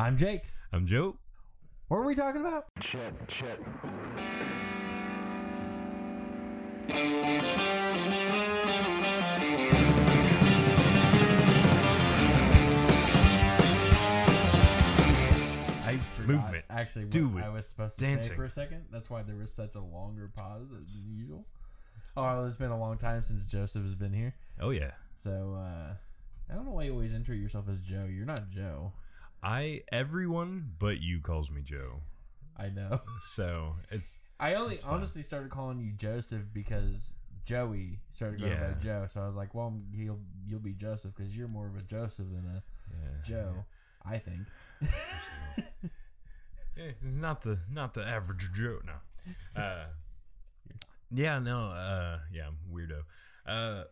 I'm Jake. I'm Joe. What are we talking about? Shit, shit. I forgot Movement. Actually, what Do it. I was supposed to say Dancing. for a second. That's why there was such a longer pause than usual. Oh, it's been a long time since Joseph has been here. Oh yeah. So uh, I don't know why you always intro yourself as Joe. You're not Joe. I everyone but you calls me Joe. I know. So it's I only fine. honestly started calling you Joseph because Joey started going Yeah. by Joe. So I was like, well, he'll you'll be Joseph because you're more of a Joseph than a yeah, Joe. I think. Eh, not the not the average Joe. No. Uh, yeah. No. Uh, yeah. I'm weirdo. Uh,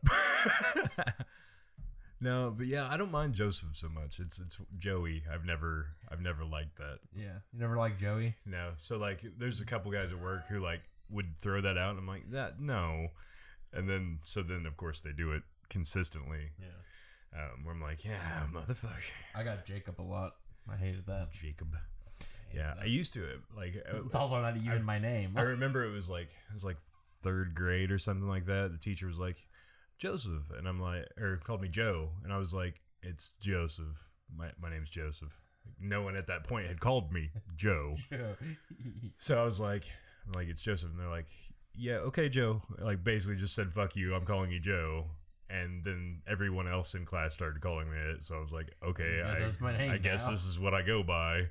no, but yeah, I don't mind Joseph so much. It's it's Joey. I've never I've never liked that. Yeah. You never liked Joey? No. So like, there's a couple guys at work who like would throw that out, and I'm like, that no. And then so then of course they do it consistently. Yeah. Um, where I'm like, yeah, motherfucker, I got Jacob a lot. I hated that. Jacob. Yeah, I used to it. Like, uh, It's also not even my name. I remember it was like it was like third grade or something like that. The teacher was like, Joseph, and I'm like, or called me Joe, and I was like, it's Joseph. My my name's Joseph. No one at that point had called me Joe, so I was like, I'm like it's Joseph, and they're like, yeah, okay, Joe. Like basically just said, fuck you, I'm calling you Joe. And then everyone else in class started calling me it, so I was like, okay, Guess I, my name I guess this is what I go by.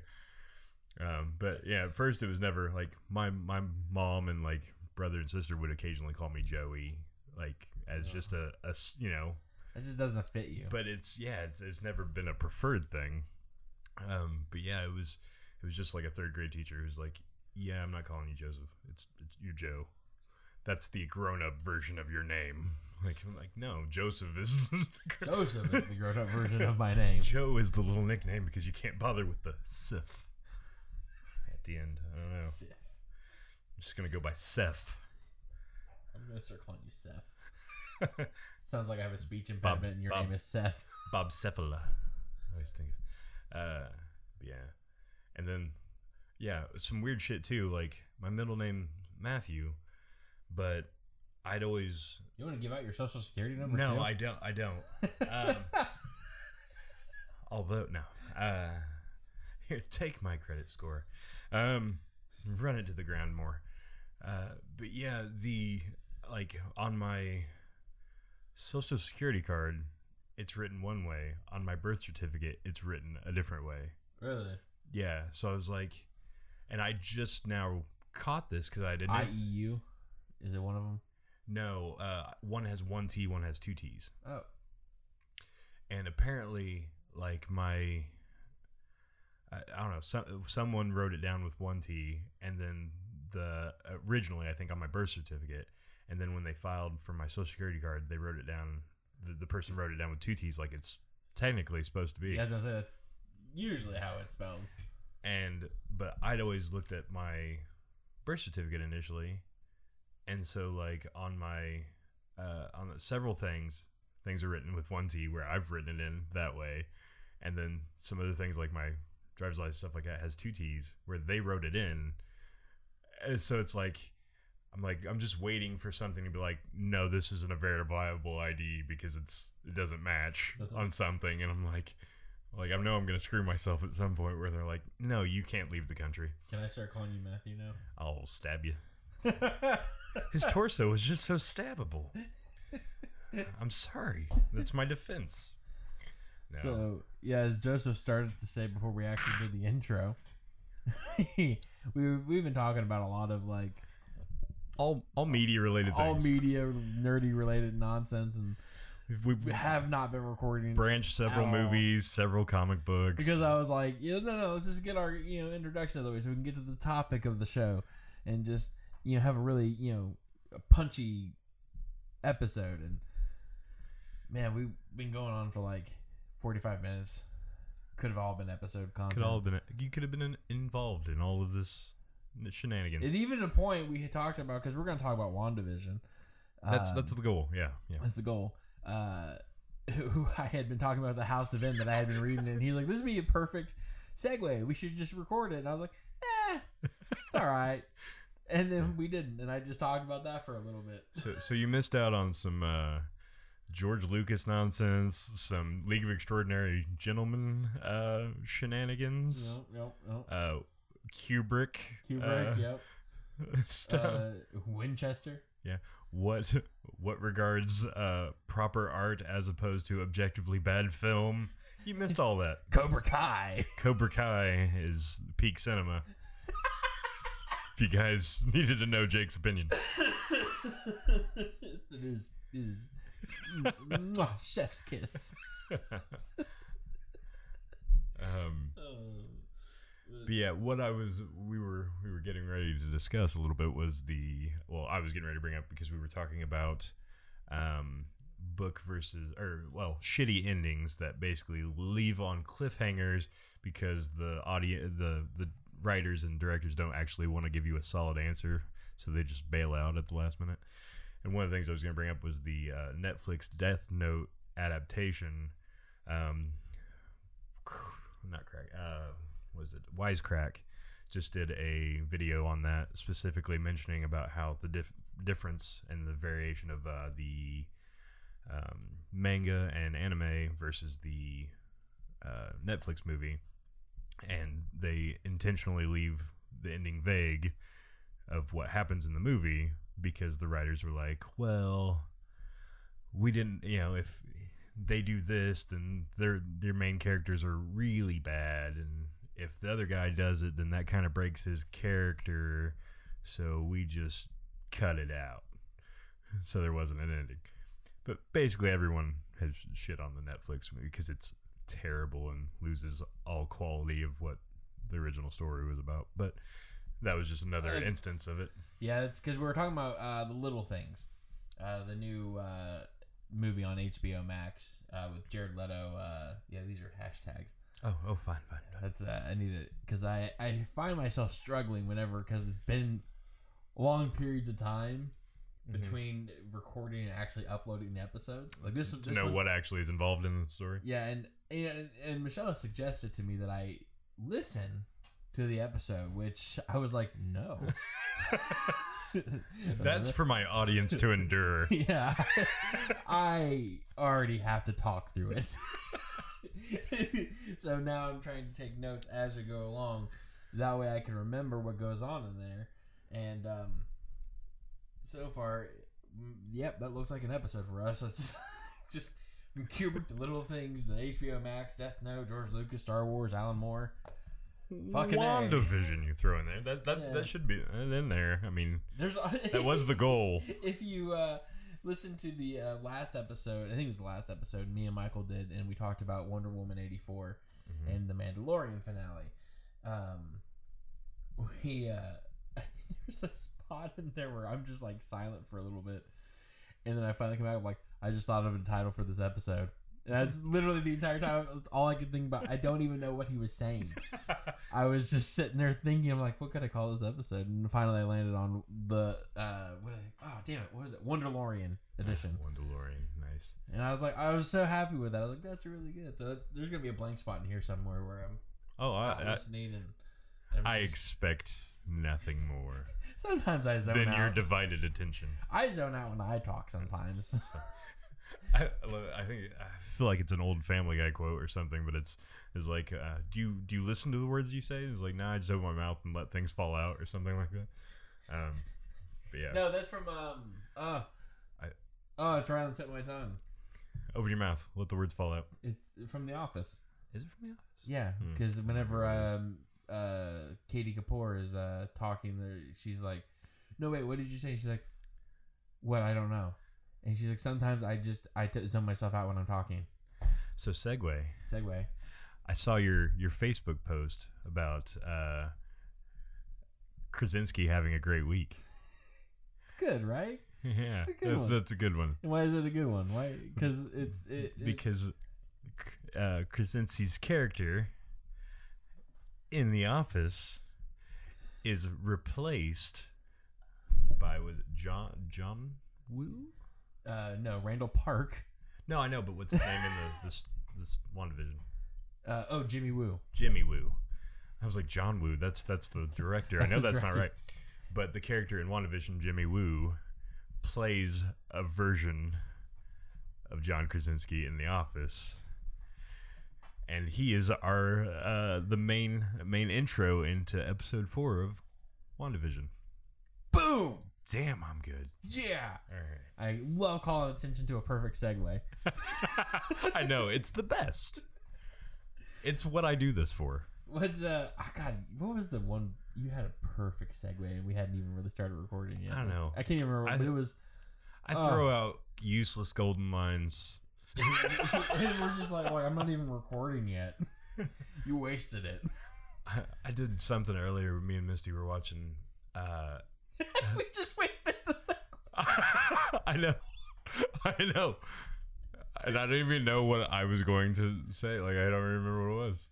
Um, but yeah, at first it was never like my my mom and like brother and sister would occasionally call me Joey, like as just a, a you know. It just doesn't fit you. But it's yeah, it's it's never been a preferred thing. Um, but yeah, it was it was just like a third grade teacher who's like, yeah, I'm not calling you Joseph. It's it's you're Joe. That's the grown up version of your name. Like I'm like, no, Joseph is Joseph is the grown up version of my name. Joe is the little nickname because you can't bother with the Sif at the end. I don't know. Sif. I'm just gonna go by Seth. I'm gonna start calling you Seth. Sounds like I have a speech impediment and your Bob. name is Seth. Bob Cephala. I always think. Uh, yeah, and then yeah, some weird shit too. Like my middle name Matthew, but I'd always You want to give out your social security number? no, too? I don't. I don't. Um, although no, uh, here take my credit score. Um, run it to the ground more. Uh, but yeah, the like on my social security card, it's written one way. On my birth certificate, it's written a different way. really. Yeah, so I was like, and I just now caught this because I didn't. IEU. Is it one of them? no, uh, one has one T, one has two T's. Oh. and apparently like my I, I don't know some, someone wrote it down with one t and then the originally i think on my birth certificate and then when they filed for my social security card they wrote it down the, the person wrote it down with two t's like it's technically supposed to be. Yeah, I was gonna say that's usually how it's spelled. and but i'd always looked at my birth certificate initially. And so like on my uh on the, several things things are written with one t where i've written it in that way. And then some other things like my driver's license stuff like that has two t's where they wrote it in. And so it's like i'm like i'm just waiting for something to be like no this isn't a verifiable id because it's it doesn't match Doesn't- on something and i'm like like I know I'm gonna screw myself at some point where they're like, "No, you can't leave the country. Can I start calling you Matthew now? I'll stab you." His torso was just so stabbable. I'm sorry. That's my defense. No. So yeah, as Joseph started to say before we actually did the intro, we we've been talking about a lot of like all all media related things. all things. media nerdy related nonsense, and we, have not been recording branched several movies, several comic books. because I was like, yeah, no, no, let's just get our you know introduction of the way so we can get to the topic of the show and just you know have a really you know a punchy episode. And man, we've been going on for like forty five minutes. Could have all been episode content. could all have been you could have been involved in all of this shenanigans. And even a point we had talked about because we're going to talk about Wandavision. that's Um, that's the goal. Yeah, yeah. that's the goal. Uh, who I had been talking about the House of M that I had been reading, and he's like, "This would be a perfect segue. We should just record it. And I was like, eh, it's all right. And then we didn't, and I just talked about that for a little bit. So, so you missed out on some uh, George Lucas nonsense, some League of Extraordinary Gentlemen uh, shenanigans, Nope, nope, nope. uh, Kubrick, Kubrick, uh, yep. stuff. Uh, Winchester. Yeah. What what regards uh, proper art as opposed to objectively bad film. You missed all that. Cobra Kai. Cobra Kai is peak cinema. if you guys needed to know Jake's opinion. it is it is mwah, chef's kiss. um, Uh, but yeah, what I was we were we were getting ready to discuss a little bit was the well, I was getting ready to bring up because we were talking about um, book versus or well, shitty endings that basically leave on cliffhangers because the audio the the writers and directors don't actually want to give you a solid answer, so they just bail out at the last minute. And one of the things I was going to bring up was the uh, Netflix Death Note adaptation. Um, not crack. Uh, was it Wisecrack? Just did a video on that, specifically mentioning about how the dif- difference and the variation of uh, the um, manga and anime versus the uh, Netflix movie, and they intentionally leave the ending vague of what happens in the movie because the writers were like, well, we didn't, you know, if they do this, then their their main characters are really bad, and if the other guy does it, then that kind of breaks his character. So we just cut it out. So there wasn't an ending. But basically, everyone has shit on the Netflix movie because it's terrible and loses all quality of what the original story was about. But that was just another instance of it. Yeah, it's because we were talking about uh, the little things, uh, the new uh, movie on HBO Max uh, with Jared Leto. Uh, yeah, these are hashtags. Oh, oh, fine, fine. That's uh, I need it because I I find myself struggling whenever because it's been long periods of time Mm-hmm. between recording and actually uploading the episodes. Like this, to this know what actually is involved in the story. Yeah, and, and and Michelle suggested to me that I listen to the episode, which I was like, no. That's for my audience to endure. yeah. I already have to talk through it. so now I'm trying to take notes as we go along. That way I can remember what goes on in there. And um, so far, mm, yep, that looks like an episode for us. It's just from Kubrick, the little things, the HBO Max, Death Note, George Lucas, Star Wars, Alan Moore. Fucking. WandaVision you throw in there. That that, Yeah. that should be in there. I mean, There's that was the goal. if you uh, listen to the uh, last episode, I think it was the last episode me and Michael did, and we talked about Wonder Woman eighty Mhm. and the Mandalorian finale. Um, we uh, there's a spot in there where I'm just like silent for a little bit, and then I finally come back. I'm like, I just thought of a title for this episode. And that's literally the entire time. That's all I could think about. I don't even know what he was saying. I was just sitting there thinking, I'm like, what could I call this episode? And finally, I landed on the uh, what? I, oh, damn it! What was it? Wonderlorian edition. Wonderlorian, nice. And I was like, I was so happy with that. I was like, that's really good. So that's, there's gonna be a blank spot in here somewhere where I'm Oh, I I, listening and. and I just- expect nothing more sometimes I zone out than your divided attention. I zone out when I talk sometimes. I, I think I feel like it's an old Family Guy quote or something, but it's it's like, uh, do you do you listen to the words you say? It's like, nah, I just open my mouth and let things fall out or something like that. Um, but yeah, no, that's from um. Uh, I- oh, it's right on the tip of my tongue. open your mouth, let the words fall out. It's from The Office. Is it from the office? Yeah, Hmm. because whenever Whatever um uh Katie Kapoor is uh talking, there she's like, "No wait, what did you say?" She's like, "What? I don't know." And she's like, "Sometimes I just I t- zone myself out when I'm talking." So segue. Segue. I saw your your Facebook post about uh, Krasinski having a great week. It's good, right? Yeah, It's a good that's one. that's a good one And why is it a good one? Why? Because it's it, it because uh, Krasinski's character in The Office is replaced by was it John John Woo? Uh no Randall Park. No, I know, but what's his name in the this this WandaVision? Uh, oh Jimmy Woo. Jimmy Woo. I was like John Woo. That's that's the director. That's I know that's not right. But the character in WandaVision, Jimmy Woo, plays a version of John Krasinski in The Office. And he is our uh, the main main intro into episode four of WandaVision. Boom. Damn, I'm good. Yeah. All right. I love calling attention to a perfect segue. I know it's the best. It's what I do this for. What the? I got. What was the one? You had a perfect segue, and we hadn't even really started recording yet. I don't know. I can't even remember. I- it was. I Oh. throw out useless golden lines. and we're just like, like, I'm not even recording yet. you wasted it. I, I did something earlier. Me and Misty were watching. Uh, we just wasted the segue. I know, I know, and I don't even know what I was going to say. Like I don't remember what it was.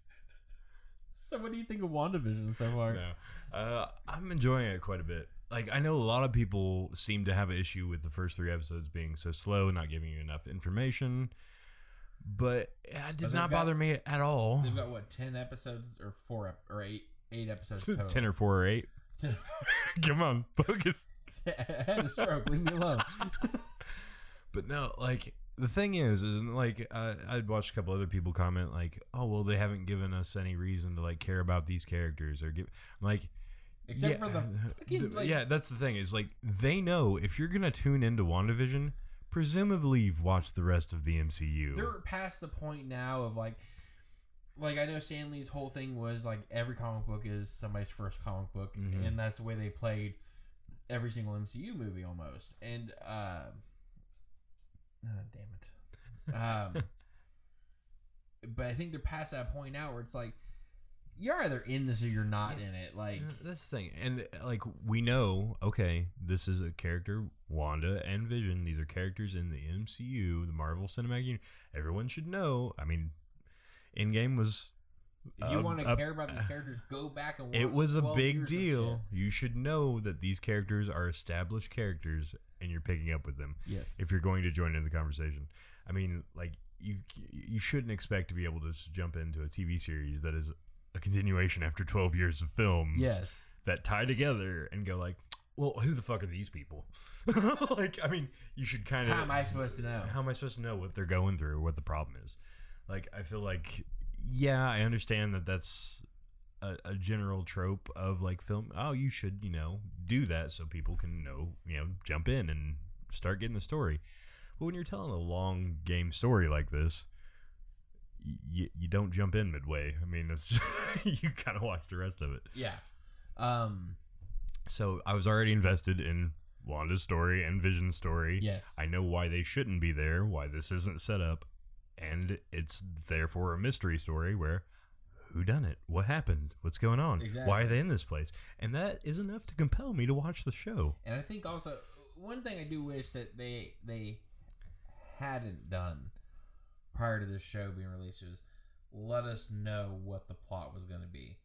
So, what do you think of WandaVision so far? No, uh, I'm enjoying it quite a bit. Like I know a lot of people seem to have an issue with the first three episodes being so slow, not giving you enough information. But it did they've not got- body me at all. They've got what ten episodes or four or eight eight episodes total. Ten or four or eight. Come on, focus. I had a stroke. Leave me alone. But no, like the thing is, is like uh, I'd watched a couple other people comment like, "Oh, well, they haven't given us any reason to like care about these characters or give." Like, Except yeah, for the fucking like, yeah, that's the thing. Is like they know if you're gonna tune into WandaVision, presumably you've watched the rest of the MCU. they're past the point now of like like I know Stan Lee's whole thing was like every comic book is somebody's first comic book Mhm. and that's the way they played every single MCU movie almost. And uh ah, damn it. Um but I think they're past that point now where it's like you're either in this or you're not in it. Like the thing, and like we know, okay, this is a character, Wanda and Vision. These are characters in the MCU, the Marvel Cinematic Universe. Everyone should know. I mean, Endgame was. if you uh, want to uh, care about these characters, go back and watch It was a big deal. You should know that these characters are established characters, and you're picking up with them. Yes. if you're going to join in the conversation. I mean, like you you shouldn't expect to be able to just jump into a TV series that is a continuation after 12 years of films Yes. that tie together and go like, well, who the fuck are these people? like, I mean, you should kind of. How am I supposed to know? How am I supposed to know what they're going through, what the problem is? Like, I feel like, yeah, I understand that that's a, a general trope of like film. Oh, you should, you know, do that so people can know, you know, jump in and start getting the story. But when you're telling a long game story like this, you, you don't jump in midway. I mean, it's you kind of watch the rest of it. Yeah. Um. So I was already invested in Wanda's story and Vision's story. Yes. I know why they shouldn't be there, why this isn't set up, and it's therefore a mystery story where who done it? What happened? What's going on? Why are they in this place? And that is enough to compel me to watch the show. And I think also one thing I do wish that they they hadn't done prior to this show being released was let us know what the plot was going to be.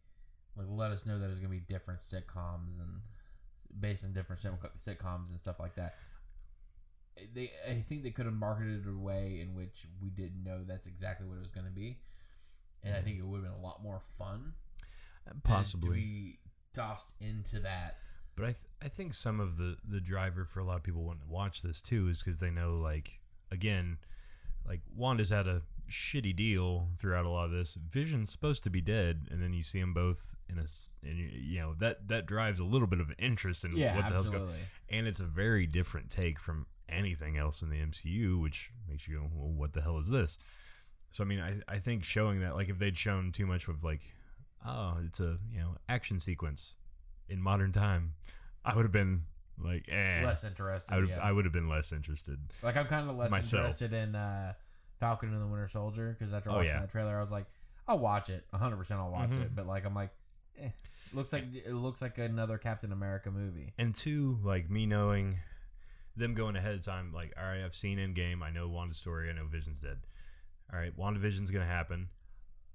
Like let us know that it was going to be different sitcoms and based on different sitcoms and stuff like that. They I think they could have marketed it a way in which we didn't know that's exactly what it was going to be. And I think it would have been a lot more fun uh, Possibly. to be tossed into that. But I, th- I think some of the, the driver for a lot of people wanting to watch this too is because they know, like, again, like Wanda's had a shitty deal throughout a lot of this. Vision's supposed to be dead, and then you see them both in a, s- and you, you know that that drives a little bit of interest in Yeah, what the hell's going. absolutely. And it's a very different take from anything else in the MCU, which makes you go, well, what the hell is this? So I mean, I I think showing that, like, if they'd shown too much of like, oh, it's a you know action sequence in modern time, I would have been like, eh. Less interested. I would yeah. I would have been less interested. Like I'm kind of less Myself. interested in uh, Falcon and the Winter Soldier because after Oh, watching yeah. that trailer, I was like, I'll watch it, 100. percent I'll watch Mhm. it. But like, I'm like, eh, looks like it looks like another Captain America movie. And two, like me knowing them going ahead of time, like, all right, I've seen Endgame, I know Wanda's story, I know Vision's dead. All right, WandaVision's gonna happen.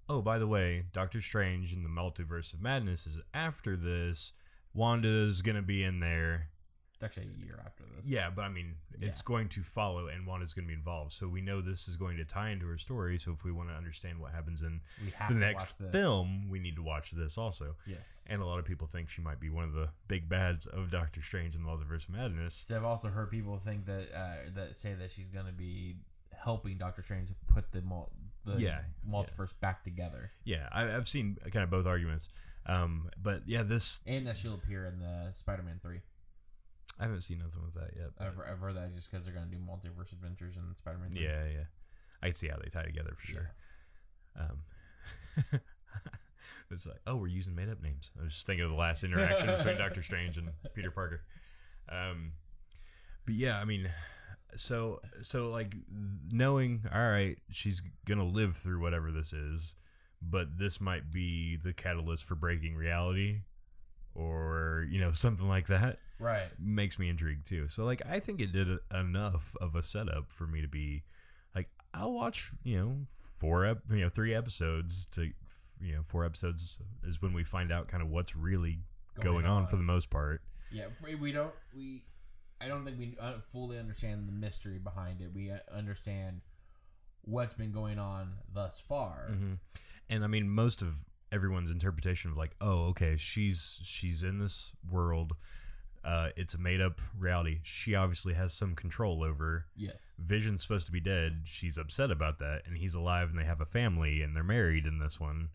Oh, by the way, Doctor Strange in the Multiverse of Madness is after this. Wanda's gonna be in there. It's actually a year after this. Yeah, but I mean, it's Yeah. going to follow, and Wanda's going to be involved. So we know this is going to tie into her story. So if we want to understand what happens in the next film, we need to watch this also. Yes. And a lot of people think she might be one of the big bads of Doctor Strange and the Multiverse of Madness. So I've also heard people think that uh, that say that she's going to be helping Doctor Strange put the mul- the Yeah, multiverse back together, Yeah, I, I've seen kind of both arguments. Um, but yeah, this and that she'll appear in the Spider-Man three. I haven't seen nothing with that yet. I've, I've heard that just because they're going to do multiverse adventures in Spider-Man. 3. yeah, yeah, I can see how they tie together for sure. Um, it's like, oh, we're using made up names. I was just thinking of the last interaction between Doctor Strange and Peter Parker. Um, but yeah, I mean, so so like knowing, all right, she's gonna live through whatever this is, but this might be the catalyst for breaking reality, or you know something like that Right. makes me intrigued too. So like I think it did enough of a setup for me to be like I'll watch you know four ep- you know three episodes to you know four episodes is when we find out kind of what's really going, on. for the most part. Yeah, we- don't we. I don't think we fully understand the mystery behind it. We uh, understand what's been going on thus far. hmm And I mean most of everyone's interpretation of like oh okay she's she's in this world. Uh, it's a made up reality. She obviously has some control over Yes. Vision's supposed to be dead. She's upset about that, and he's alive, and they have a family, and they're married in this one.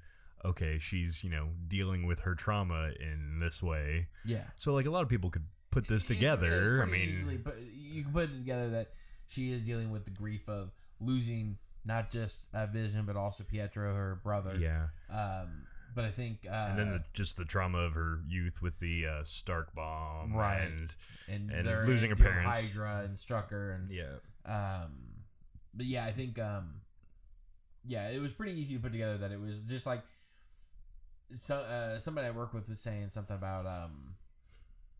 Okay, she's you know dealing with her trauma in this way. Yeah. So like a lot of people could put this together. I mean, easily put, you can put it together that she is dealing with the grief of losing not just a Vision but also Pietro, her brother. yeah, Um, but I think, uh, and then the, just the trauma of her youth with the uh, Stark bomb, Right. And and, and they're losing her parents. Hydra and Strucker, and yeah, um, but yeah, I think, um, yeah, it was pretty easy to put together that it was just like so. Uh, somebody I work with was saying something about um,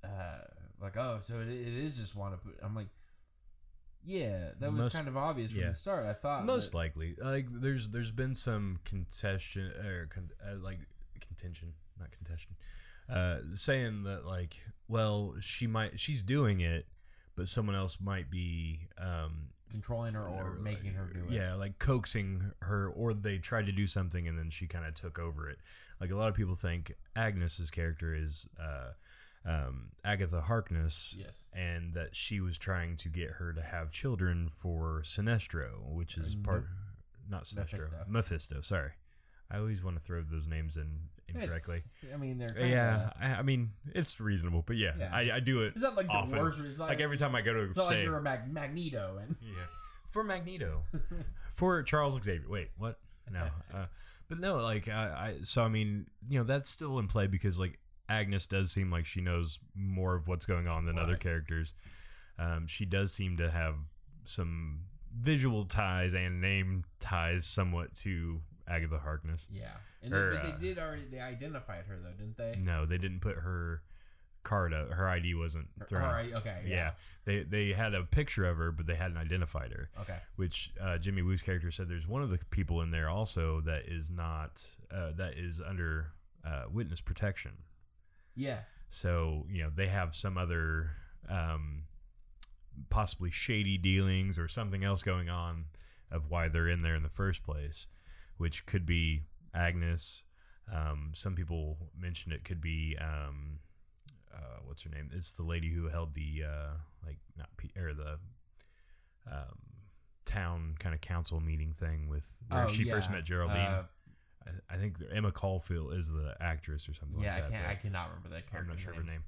uh, like oh, so it, it is just want to put. I'm like, yeah, that was Most- kind of obvious from yeah. the start. I thought most that- likely. Like there's there's been some contestion or con- uh, like contention, not contention, uh, saying that like, well, she might she's doing it, but someone else might be um, controlling her or like- making her do it. Yeah, like coaxing her, or they tried to do something and then she kind of took over it. Like a lot of people think Agnes's character is uh, um, Agatha Harkness, Yes. and that she was trying to get her to have children for Sinestro, which is Mm, part not Sinestro, Mephisto. Mephisto. Sorry, I always want to throw those names in incorrectly. It's- I mean, they're yeah, I, I mean it's reasonable, but yeah, Yeah. I, I do It's that like the worst. It's not like every time I go to It's say like you're a Mag- Magneto and yeah. For Magneto. For Charles Xavier. Wait, what? No. Uh, but no, like I, I so I mean, you know, that's still in play because like Agnes does seem like she knows more of what's going on than other characters. Um, she does seem to have some visual ties and name ties somewhat to Agatha Harkness. yeah. And Or, they, but uh, they did already. They identified her though, didn't they? No, they didn't put her card up. Her ID wasn't Her- thrown. her I- okay. yeah. Yeah. They they had a picture of her, but they hadn't identified her. Okay. which uh, Jimmy Woo's character said there's one of the people in there also that is not uh, that is under uh, witness protection. Yeah. So you know they have some other um, possibly shady dealings or something else going on of why they're in there in the first place, which could be Agnes. Um, some people mentioned it could be um, uh, what's her name? It's the lady who held the uh, like not P- or the um, town kind of council meeting thing with where Oh, she first met Geraldine. Uh, I, I think Emma Caulfield is the actress or something yeah. like I that. can't. I cannot remember that character. I'm not sure of her name.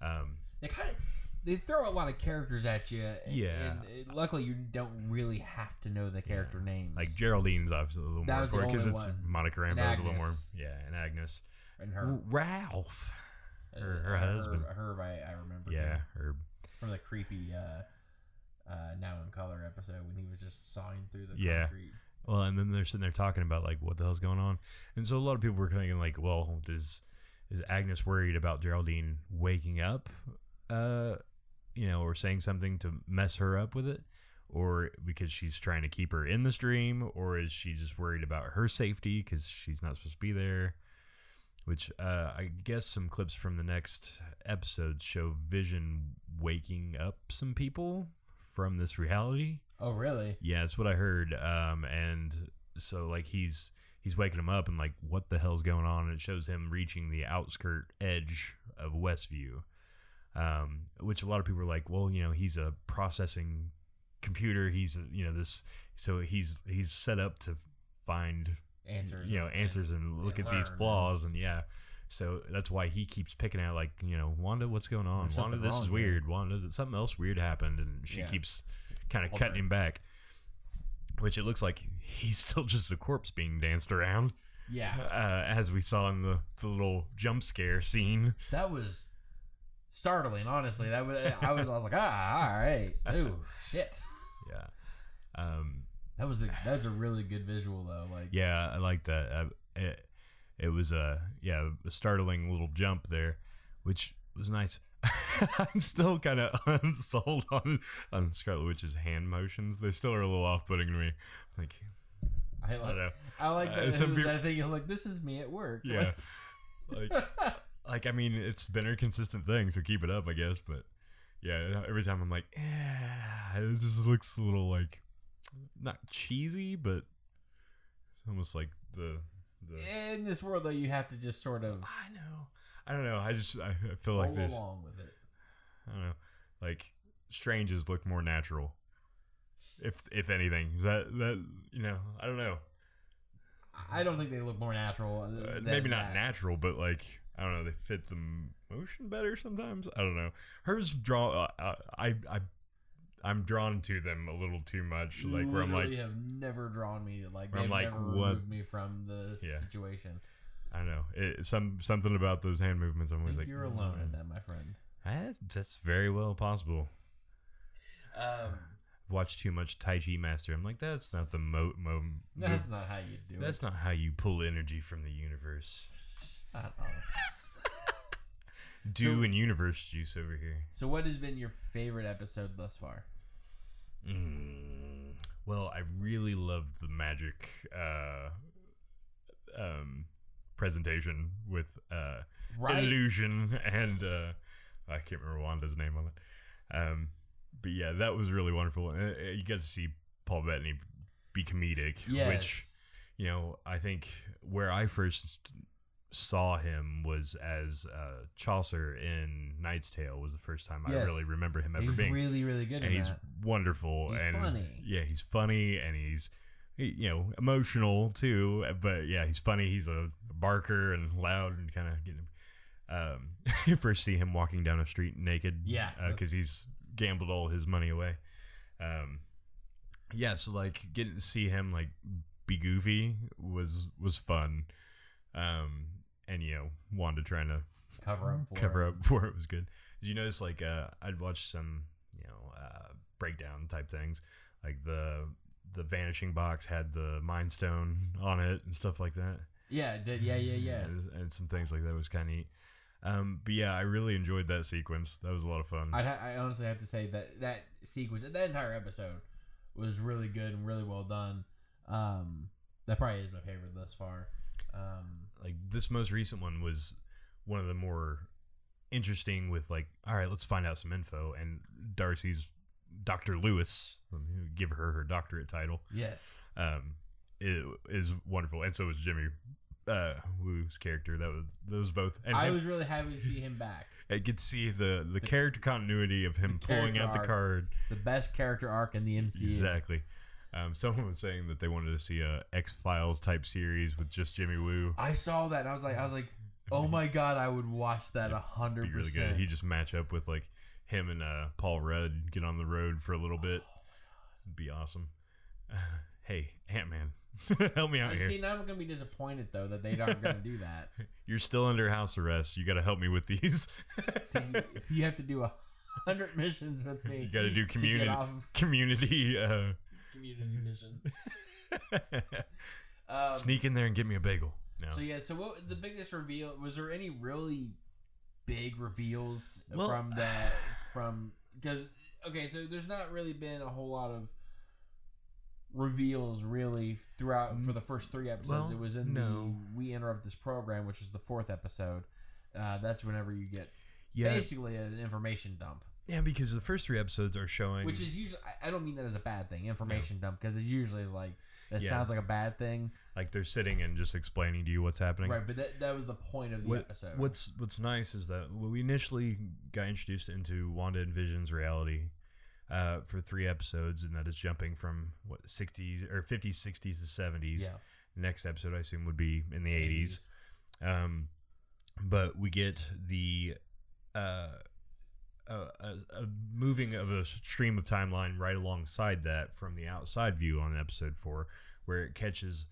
Um, They kind of. They throw a lot of characters at you. And, Yeah. And luckily, you don't really have to know the character names. like Geraldine's obviously a little That more important because it's. Monica Rambeau's a little more. Yeah, and Agnes. and her. Ralph. uh, her- her uh, husband. Herb, I, I remember. Yeah, too, her. From the creepy. Uh, uh, now in color episode when he was just sawing through the Yeah. concrete. Well, and then they're sitting there talking about like what the hell's going on, and so a lot of people were thinking like, well, does is Agnes worried about Geraldine waking up, uh, you know, or saying something to mess her up with it, or because she's trying to keep her in the stream, or is she just worried about her safety because she's not supposed to be there? which uh, I guess some clips from the next episode show Vision waking up some people from this reality. Oh, really? Yeah, that's what I heard. Um, and so like he's he's waking him up and like what the hell's going on? And it shows him reaching the outskirt edge of Westview, um, which a lot of people are like, well, you know, he's a processing computer. He's you know this, so he's he's set up to find Answers. you know answers and look and at these flaws and yeah. So that's why he keeps picking out like you know Wanda, what's going on? Wanda, this is wrong here. weird. Wanda, something else weird happened, and she Yeah. keeps kind of cutting him back. Which it looks like he's still just a corpse being danced around, Yeah. uh, as we saw in the, the little jump scare scene. That was startling. Honestly, that was. I was. I was like, ah, all right. Ooh, shit. Yeah, um, That was a. That's a really good visual though. Like. yeah, I liked that. Uh, it, it was a yeah a startling little jump there, which was nice. I'm still kind of unsold on on Scarlet Witch's hand motions. They still are a little off putting to me. Like I I don't like. know. I like Uh, that. some that peop- thing. Like this is me at work. Yeah, like like I mean, it's been a consistent thing, so keep it up, I guess. But yeah, every time I'm like, yeah, it just looks a little like not cheesy, but it's almost like the the. In this world, though, you have to just sort of I know. I don't know. I just I feel like this. along with it. I don't know. Like strangers look more natural. If if anything, is that that you know I don't know. I don't think they look more natural. Uh, maybe not that. natural, but like I don't know. They fit the motion better sometimes. I don't know. Hers draw. Uh, I I I'm drawn to them a little too much. Like where I'm like Literally have never drawn me like Where they've I'm like, never what- removed me from the Yeah. situation. I don't know. It, some something about those hand movements. I'm I always think like you're alone in "Mm, that, my friend. That's, that's very well possible. Um, I've watched too much Tai Chi Master. I'm like that's not the mo. mo that's not how you do it. That's it. not how you pull energy from the universe. I don't know. Do So- and universe juice over here. So, what has been your favorite episode thus far? Mm, well, I really loved the magic uh, um, presentation with uh, illusion and uh, I can't remember Wanda's name on it. Um, but yeah, that was really wonderful. Uh, uh, you got to see Paul Bettany be comedic, Yes. which you know I think where I first saw him was as uh, Chaucer in Knight's Tale was the first time I really remember him ever he's being. really, really good and in he's that. wonderful He's and funny. yeah he's funny and he's he- you know emotional too but yeah he's funny. He's a barker and loud and kind of getting um you first see him walking down a street naked Yeah, because that's- he's gambled all his money away. Um yeah so like getting to see him like be goofy was was fun. Um and you know Wanda trying to Cover up for cover it. up for it was good. Did you notice like uh, I'd watch some you know uh, breakdown type things like the the vanishing box had the mind stone on it and stuff like that. Yeah, it did yeah, yeah, yeah. and, and some things like that was kind of neat. Um, but yeah, I really enjoyed that sequence. That was a lot of fun. I'd ha- I honestly have to say that that sequence, that entire episode, was really good and really well done. Um, that probably is my favorite thus far. Um, like this most recent one was one of the more interesting with like all right let's find out some info and darcy's dr lewis give her her doctorate title yes, um, it is wonderful, and so was Jimmy uh, Woo's character. That was those both, and I him- was really happy to see him back. I get to see the the character continuity of him pulling out the card The best character arc in the MCU. exactly. Um, someone was saying that they wanted to see a X Files type series with just Jimmy Woo. I saw that and I was like, I was like, oh my god, I would watch that a hundred percent. He just match up with like him and uh, Paul Rudd get on the road for a little bit. Be awesome. hey, Ant Man, help me out And here. see, now I'm gonna be disappointed though that they aren't gonna do that. You're still under house arrest. You got to help me with these. you have to do a hundred missions with me, You gotta do community- off Community. Uh, community missions. Um, sneak in there and get me a bagel. No. So yeah, so what the biggest reveal was there any really big reveals Well- from that from because okay, so there's not really been a whole lot of reveals really throughout for the first three episodes. Well, it was in no. the We Interrupt This Program, which was the fourth episode. Uh, that's whenever you get Yeah, basically an information dump, yeah, because the first three episodes are showing. which is usually I- I don't mean that as a bad thing, information dump, because it's usually like that Yeah. sounds like a bad thing, like they're sitting and just explaining to you what's happening. right? But that, that was the point of the What- episode. What's What's nice is that when we initially got introduced into Wanda and Vision's reality uh, for three episodes, and that is jumping from what sixties or fifties, sixties to seventies. yeah, Next episode, I assume, would be in the eighties. Um, but we get the uh, a, a, moving of a stream of timeline right alongside that from the outside view on episode four, where it catches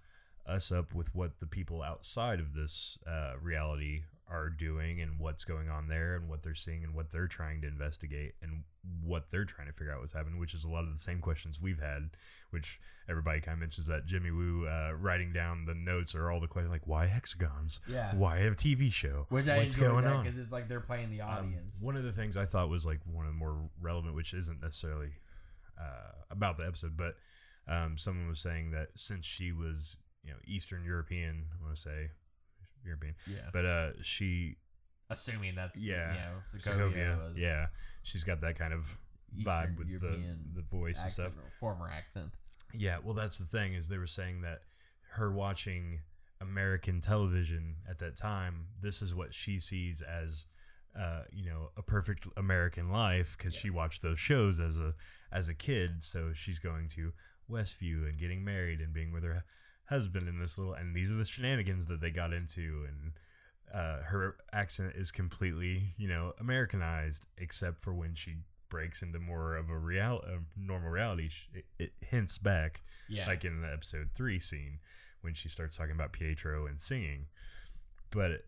us up with what the people outside of this uh, reality are doing and what's going on there and what they're seeing and what they're trying to investigate and what they're trying to figure out what's happening, which is a lot of the same questions we've had, which everybody kind of mentions that Jimmy Woo uh, writing down the notes are all the questions like why hexagons, yeah. why a TV show, Which I what's going on. because it's like they're playing the Um, audience. one of the things I thought was like one of the more relevant, which isn't necessarily uh, about the episode, but um, someone was saying that since she was, you know, Eastern European, I want to say European, yeah, but uh, she, assuming that's yeah, you know, Sokovia, Sokovia, was yeah, she's got that kind of Eastern vibe with European the the voice and stuff. former accent. Yeah, well, that's the thing is they were saying that her watching American television at that time, this is what she sees as, uh, you know, a perfect American life because she watched those shows as a as a kid. So she's going to Westview and getting married and being with her husband in this little, and these are the shenanigans that they got into, and uh, her accent is completely, you know, Americanized except for when she breaks into more of a real, a normal reality. It, it hints back Yeah, like in the episode three scene when she starts talking about Pietro and singing. But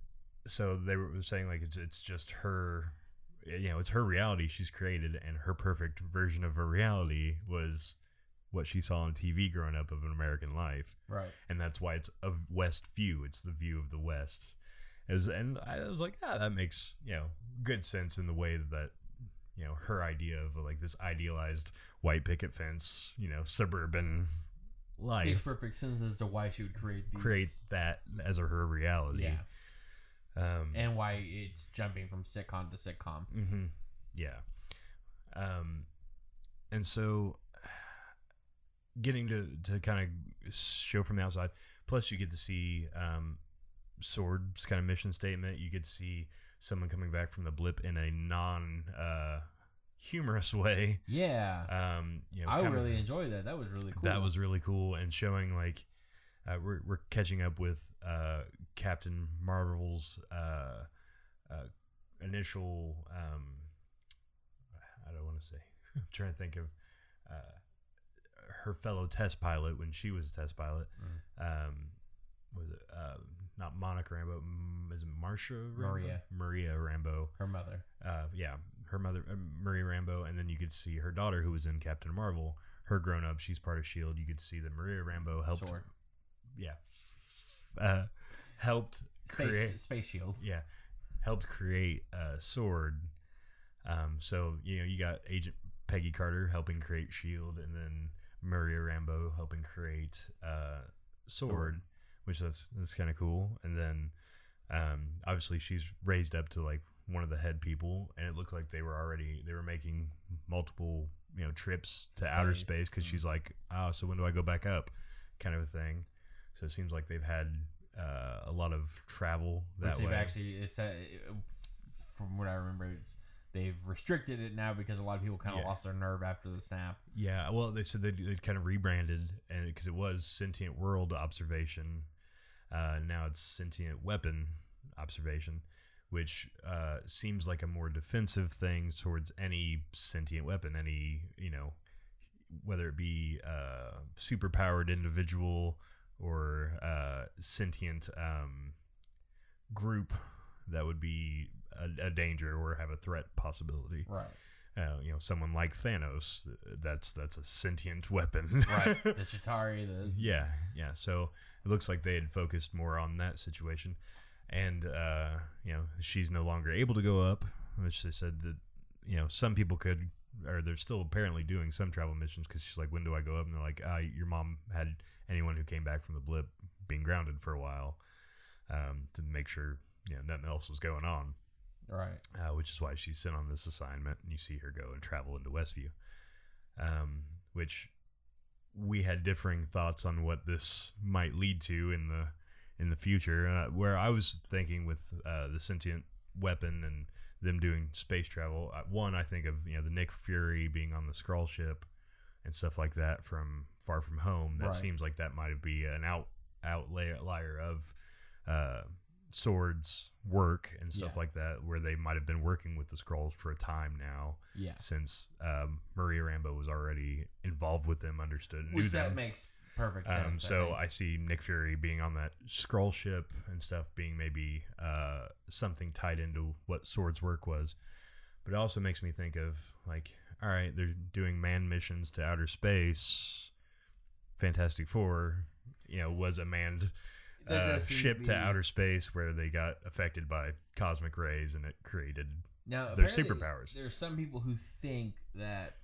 so they were saying like it's it's just her, you know, it's her reality she's created, and her perfect version of her reality was what she saw on TV growing up of an American life, right. and that's why it's a West view. It's the view of the West. Was, and I was like, ah, that makes you know good sense in the way that you know her idea of like this idealized white picket fence, you know, suburban life. Makes perfect sense as to why she would create these. create that as a her reality. Yeah, Um, and why it's jumping from sitcom to sitcom. hmm Yeah. Um, and so getting to, to kind of show from the outside, plus you get to see um, Sword's kind of mission statement. You get to see someone coming back from the blip in a non uh, humorous way. Yeah, Um, you know, I kind of- really enjoyed that. That was really cool. that was really cool and showing like uh, we're, we're catching up with uh, Captain Marvel's uh, uh, initial um, I don't want to say I'm trying to think of uh, her fellow test pilot when she was a test pilot Mm. um, was it uh, not Monica Rambeau is it Marsha Rambeau? Maria. Maria Rambeau her mother. uh, yeah, her mother, uh, Marie Rambeau, and then you could see her daughter, who was in Captain Marvel. Her grown up, she's part of Shield. You could see that Maria Rambeau helped, yeah, uh, helped Space create, Space Shield. yeah, helped create uh, Sword. Um, so you know, you got Agent Peggy Carter helping create Shield, and then Maria Rambeau helping create uh, Sword, Sword. which that's that's kind of cool. And then um, obviously she's raised up to like one of the head people, and it looked like they were already they were making multiple you know trips to outer Space space because she's like, oh, so when do I go back up, kind of a thing. So it seems like they've had uh, a lot of travel that Which they've way. actually, it's uh, from what I remember, it's they've restricted it now because a lot of people kind of Yeah. lost their nerve after the snap. Yeah, well, they said they'd, they'd kind of rebranded, and because it was sentient world observation, uh, now it's sentient weapon observation, which uh, seems like a more defensive thing towards any sentient weapon, any you know, whether it be uh, super powered individual or uh, sentient um, group that would be a, a danger or have a threat possibility Right. uh, you know, someone like Thanos. uh, That's that's a sentient weapon, Right. the Chitauri, the yeah, yeah. So it looks like they had focused more on that situation, and uh, you know, she's no longer able to go up, which they said that you know some people could or they're still apparently doing some travel missions because she's like, when do I go up? And they're like, ah, your mom had anyone who came back from the blip being grounded for a while um, to make sure you know nothing else was going on, Right. uh, which is why she's sent on this assignment. And you see her go and travel into Westview, um, which we had differing thoughts on what this might lead to in the in the future. Uh, where I was thinking with uh, the sentient weapon and them doing space travel. Uh, one, I think of you know the Nick Fury being on the Skrull ship and stuff like that from Far From Home. That Right. seems like that might be an out outlier of uh, swords work and stuff Yeah. like that, where they might have been working with the Skrulls for a time now Yeah. since um, Maria Rambeau was already involved with them, understood, knew Which that them. makes perfect sense. Um, so think. I, see Nick Fury being on that Skrull ship and stuff being maybe uh, something tied into what Sword's work was. But it also makes me think of like, all right, they're doing manned missions to outer space. Fantastic Four, you know, was a manned uh, seem to ship to outer space where they got affected by cosmic rays and it created. Now, their superpowers. There are some people who think that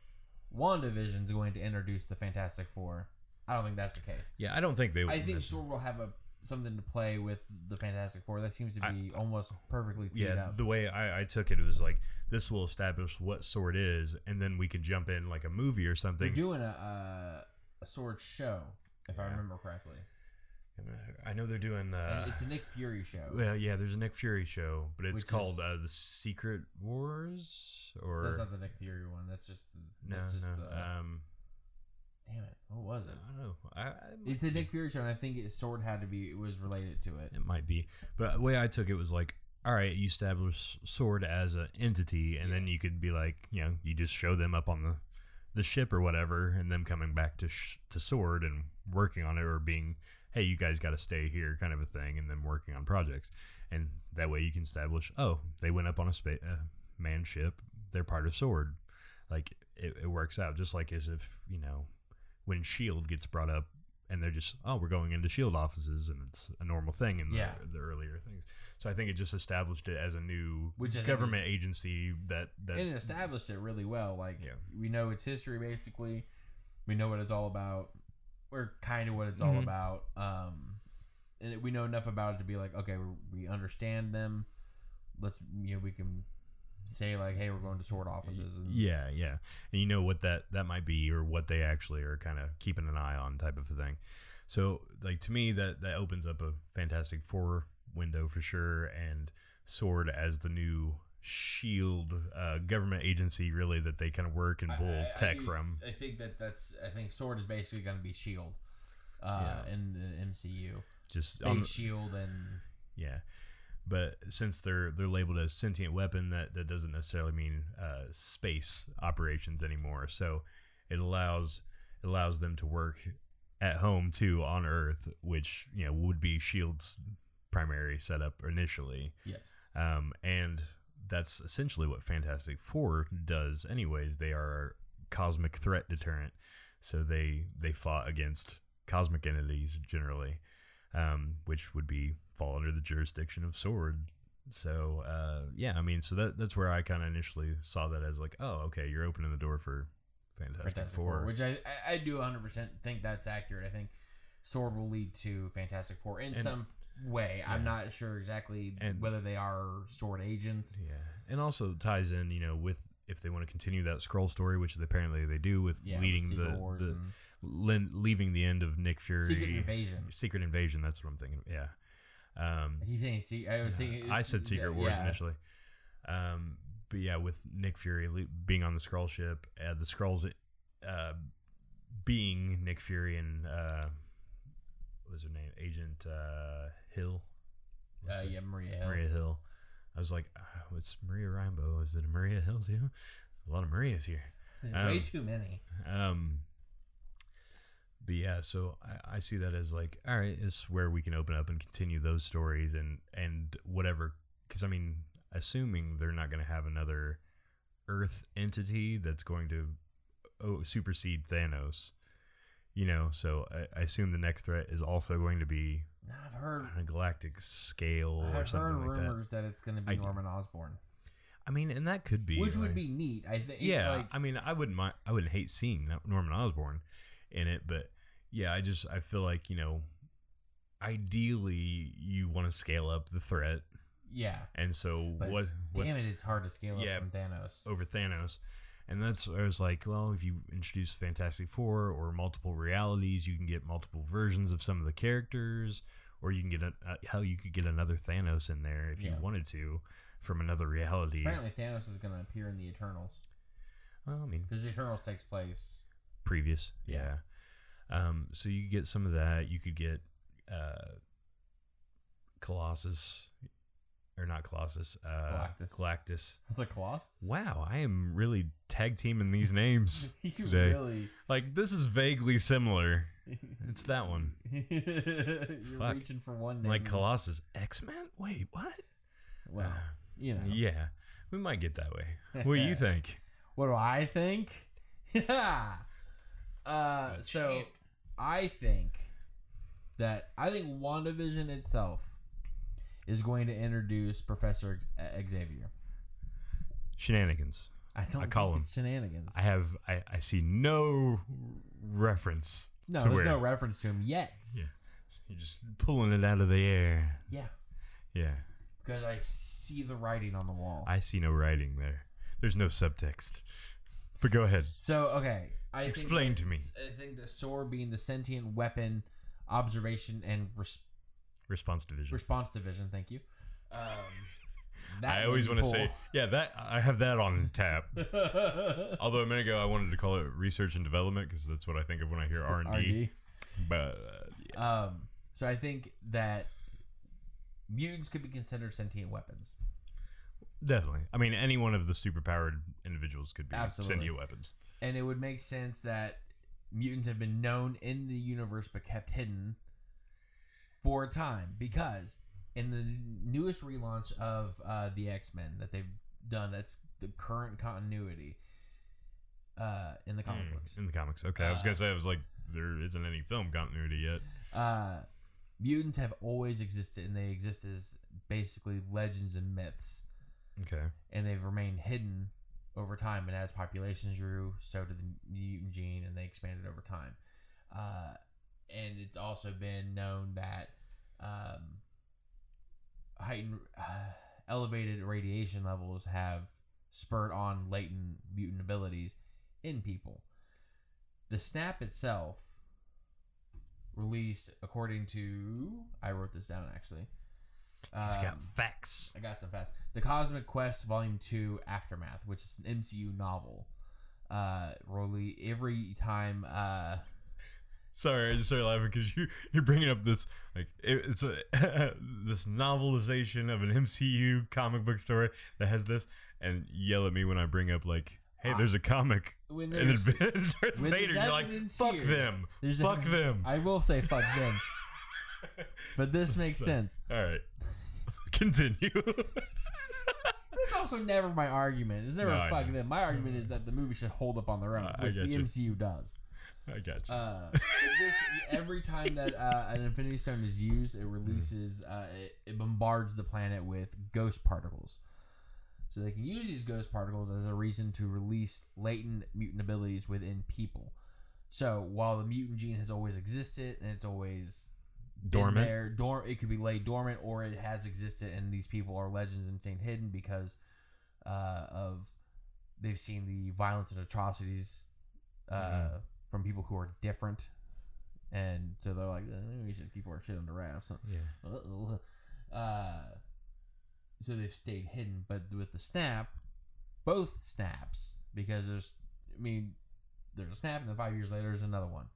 WandaVision is going to introduce the Fantastic Four. I don't think that's the case. Yeah, I don't think they. would I think Sword will have a something to play with the Fantastic Four. That seems to be almost perfectly teed yeah up. the way I, I took it was like this will establish what sword is and then we can jump in like a movie or They're something doing a uh, a sword show, if I remember correctly. I know they're doing uh it's a Nick Fury show. well yeah there's a nick fury show but it's Which called is- uh the secret wars or that's not the Nick Fury one. That's just no that's just no the um damn it. What was it? i don't know I, I It's a Nick Fury show, and I think it, Sword had to be. It was related to it. it might be but the way i took it was like all right you establish sword as an entity and then you could be like you know you just show them up on the the ship or whatever and them coming back to sh- to sword and working on it or being hey you guys got to stay here kind of a thing and then working on projects and that way you can establish oh they went up on a spa- uh, man ship they're part of sword like it, it works out just like as if you know when shield gets brought up and they're just oh we're going into shield offices and it's a normal thing in the, Yeah. the earlier things so i think it just established it as a new Which government agency that that and it established it really well. Like Yeah. we know its history basically. We know what it's all about. We're kind of what it's all Mhm. about. Um, and we know enough about it to be like, okay, we we understand them. Let's you know we can say like, hey, we're going to sword offices. And, Yeah, yeah. And you know what that that might be or what they actually are kind of keeping an eye on type of a thing. So like to me that that opens up a fantastic four window for sure and sword as the new shield uh, government agency really that they kind of work and pull I- I tech do- from. I think that that's. I think sword is basically going to be Shield. Uh, in the MCU, Just Space on, Shield and Yeah, but since they're they're labeled as sentient weapon, that that doesn't necessarily mean uh, space operations anymore. So it allows it allows them to work at home too on Earth, which you know would be Shield's primary setup initially, yes, um, and that's essentially what Fantastic Four does. Anyways, they are a cosmic threat deterrent, so they they fought against cosmic entities generally um, which would be fall under the jurisdiction of Sword. So uh, yeah, I mean, so that that's where I kind of initially saw that as like, oh, okay, you're opening the door for Fantastic, Fantastic Four. Four, which I, I I do 100 percent think that's accurate. I think Sword will lead to Fantastic Four in And- some way. I'm not sure exactly And- whether they are Sword agents. yeah, and also ties in, you know, with if they want to continue that Skrull story, which apparently they do with Yeah, leading with the, the lin- leaving the end of Nick Fury Secret Invasion. Secret Invasion. That's what I'm thinking. Yeah. Um, He's saying, see, I was thinking, I said Secret yeah, Wars yeah. initially. Um, but yeah, with Nick Fury le- being on the Skrull ship, uh, the Skrulls uh, being Nick Fury and uh, what was her name? Agent uh, Hill. Uh, yeah, Maria Hill. Maria Hill. I was like, oh, it's Maria Rambeau. Is it Maria Hill too? A lot of Marias here. Way Um, too many. Um, but yeah, so I, I see that as like, all right, it's where we can open up and continue those stories and and whatever. Because I mean, assuming they're not going to have another Earth entity that's going to oh, supersede Thanos, you know. So I, I assume the next threat is also going to be I've heard, on a galactic scale or I've heard something like that. rumors that. it's going to be I- Norman Osborn. I mean, and that could be which would like- be neat. I think. yeah. like, I mean, I wouldn't mind. I wouldn't hate seeing No- Norman Osborn in it, but yeah, I just I feel like you know, ideally you want to scale up the threat, yeah. and so But what? it's- what's damn it, it's hard to scale Yeah. up from Thanos. over Thanos? And that's I was like, well, if you introduce Fantastic Four or multiple realities, you can get multiple versions of some of the characters, or you can get a uh, hell, you could get another Thanos in there if you wanted to from another reality. Apparently, Thanos is going to appear in the Eternals Well, I mean, because the Eternals takes place. previous, yeah. Yeah. Um, so you get some of that. You could get uh, Colossus, or not Colossus, uh, Galactus. Galactus. It's like Colossus. Wow, I am really tag teaming these names you today. really. Like this is vaguely similar. It's that one. You're Fuck. reaching for one name. Like Colossus, X Men. Wait, what? Well, you know. Yeah, we might get that way. What do you think? What do I think? Yeah. uh, so champ. I think that I think WandaVision itself is going to introduce Professor uh, Xavier. Shenanigans. I don't I call him. it's shenanigans. I have. I, I see no reference. no, there's where- no reference to him yet. Yeah. You're just pulling it out of the air. Yeah, Yeah. because I see the writing on the wall. I see no writing there. There's no subtext. But go ahead. So okay, I Explain think to me. I think the sword being the sentient weapon, observation and res- Response division. response division. Thank you. Um, I always want to say, yeah, that I have that on tap. Although a minute ago I wanted to call it research and development because that's what I think of when I hear R and D. R&D. But uh, yeah. Um, so I think that mutants could be considered sentient weapons. definitely. I mean, any one of the superpowered individuals could be Absolutely. sentient weapons. and it would make sense that mutants have been known in the universe but kept hidden for a time because in the newest relaunch of uh, the X-Men that they've done that's the current continuity uh, in the comic Mm, books in the comics. Okay, I was Uh, gonna say I was like, there isn't any film continuity yet. uh, mutants have always existed and they exist as basically legends and myths Okay. and they've remained hidden over time. And as populations grew, so did the mutant gene, and they expanded over time. Uh, and it's also been known that um, heightened, uh, elevated radiation levels have spurred on latent mutant abilities in people. The snap itself, released according to, I wrote this down actually. He's got Um, facts. I got some fast. The Cosmic Quest Volume Two Aftermath, which is an MCU novel. Uh, really every time. Uh, Sorry, I just started laughing because you you're bringing up this like it, it's a this novelization of an MCU comic book story that has this, and yell at me when I bring up like, hey, there's a comic when and there's, Darth when Vader. there's You're like, fuck here, them, fuck a- them. I will say fuck them, but this makes So- sense. All right, continue. That's also never my argument. It's never No, fuck them. My argument is that the movie should hold up on their own, I which the you. MCU does. I got you. Uh, this, every time that uh, an Infinity Stone is used, it releases, uh, it, it bombards the planet with ghost particles. So they can use these ghost particles as a reason to release latent mutant abilities within people. So while the mutant gene has always existed and it's always Dormant. there, it could be laid dormant or it has existed, and these people are legends and staying hidden because uh, of they've seen the violence and atrocities uh, Mhm. From people who are different, and so they're like, eh, we should keep our shit under wraps. Yeah. Uh, so they've stayed hidden, but with the snap, both snaps because there's, I mean, there's a snap, and then five years later there's another one.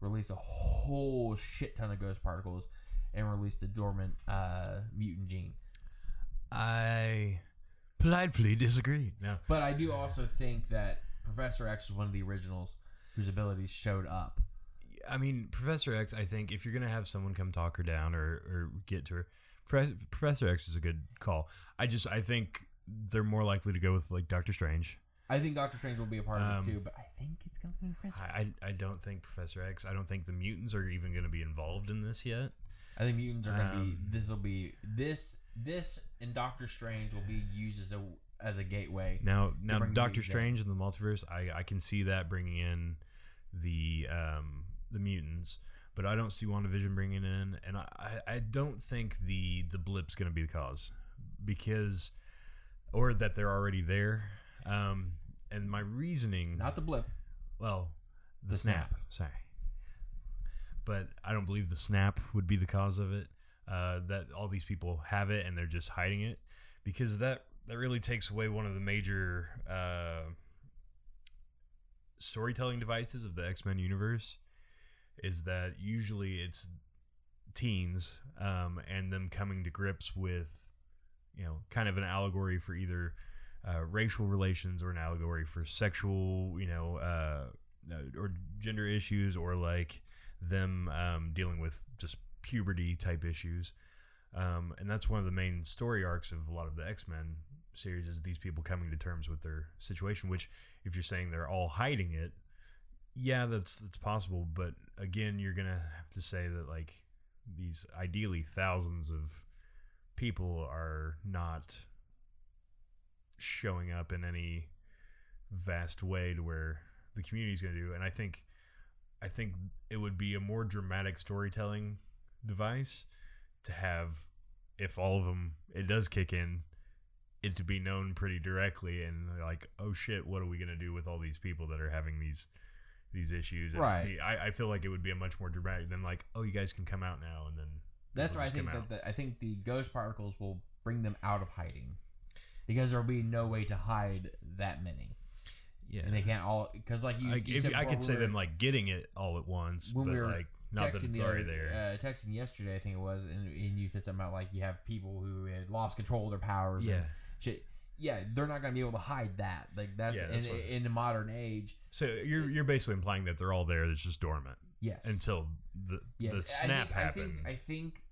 Released a whole shit ton of ghost particles, and released a dormant uh, mutant gene. I politely disagree. No. But I do also think that Professor X is one of the originals whose abilities showed up. I mean, Professor X. I think if you're gonna have someone come talk her down or, or get to her, Pro- Professor X is a good call. I just I think they're more likely to go with like Doctor Strange. I think Doctor Strange will be a part of Um, it too, but I think it's gonna be Professor. I, I I don't think Professor X. I don't think the mutants are even gonna be involved in this yet. I think mutants are gonna Um, be. This will be this this and Doctor Strange will be used as a as a gateway. Now, now Doctor. Strange in the multiverse, I, I can see that bringing in the um, the mutants, but I don't see WandaVision bringing in, and I, I, don't think the the blip's going to be the cause because, or that they're already there. Um, and my reasoning, Not the blip. well, the, The snap. snap. Sorry, but I don't believe the snap would be the cause of it. Uh, that all these people have it and they're just hiding it because that that really takes away one of the major uh, storytelling devices of the X Men universe. Is that usually it's teens um, and them coming to grips with, you know, kind of an allegory for either uh, racial relations or an allegory for sexual, you know, uh, uh, or gender issues or like them um, dealing with just puberty type issues. Um, and that's one of the main story arcs of a lot of the X Men series is these people coming to terms with their situation. Which, if you're saying they're all hiding it, yeah, that's that's possible. But again, you're gonna have to say that like these ideally thousands of people are not showing up in any vast way to where the community is going to do and i think i think it would be a more dramatic storytelling device to have if all of them it does kick in it to be known pretty directly and like oh shit what are we going to do with all these people that are having these these issues and Right. be- I, I feel like it would be a much more dramatic than like oh you guys can come out now and then That's people why I think that the, I think the ghost particles will bring them out of hiding because there'll be no way to hide that many, yeah and they can't all because like you. Like, you if said I before, could we say were them like getting it all at once, When but we were like not that texting it's the already there. Uh, texting yesterday, I think it was, and, and you said something about like you have people who had lost control of their powers. yeah. and shit. Yeah, they're not gonna be able to hide that. Like that's, Yeah, that's in, what- in the modern age. So you're you're basically implying that they're all there. It's just dormant Yes. until the Yes, the I snap think, happened. I think, I think,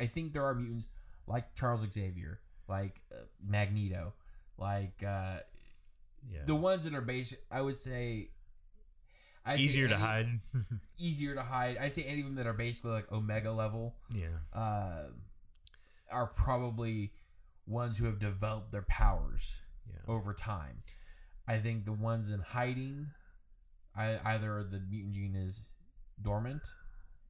I think there are mutants like Charles Xavier, like uh, Magneto, like uh, yeah. the ones that are basic. I would say I'd say Easier to any- hide. Easier to hide. I'd say any of them that are basically like Omega level yeah. uh, are probably ones who have developed their powers Yeah. over time. I think the ones in hiding, I, either the mutant gene is dormant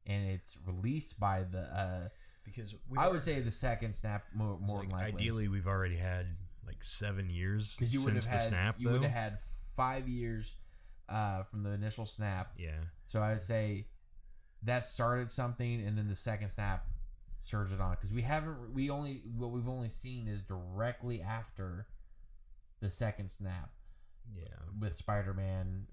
and it's released by the. Uh, Because I would say the second snap more, more like, than likely. ideally we've already had like seven years because you would since have the had snap. you would have had five years uh, from the initial snap. yeah. So I would say that started something, and then the second snap surged it on because we haven't we only what we've only seen is directly after the second snap Yeah. with Spider Man.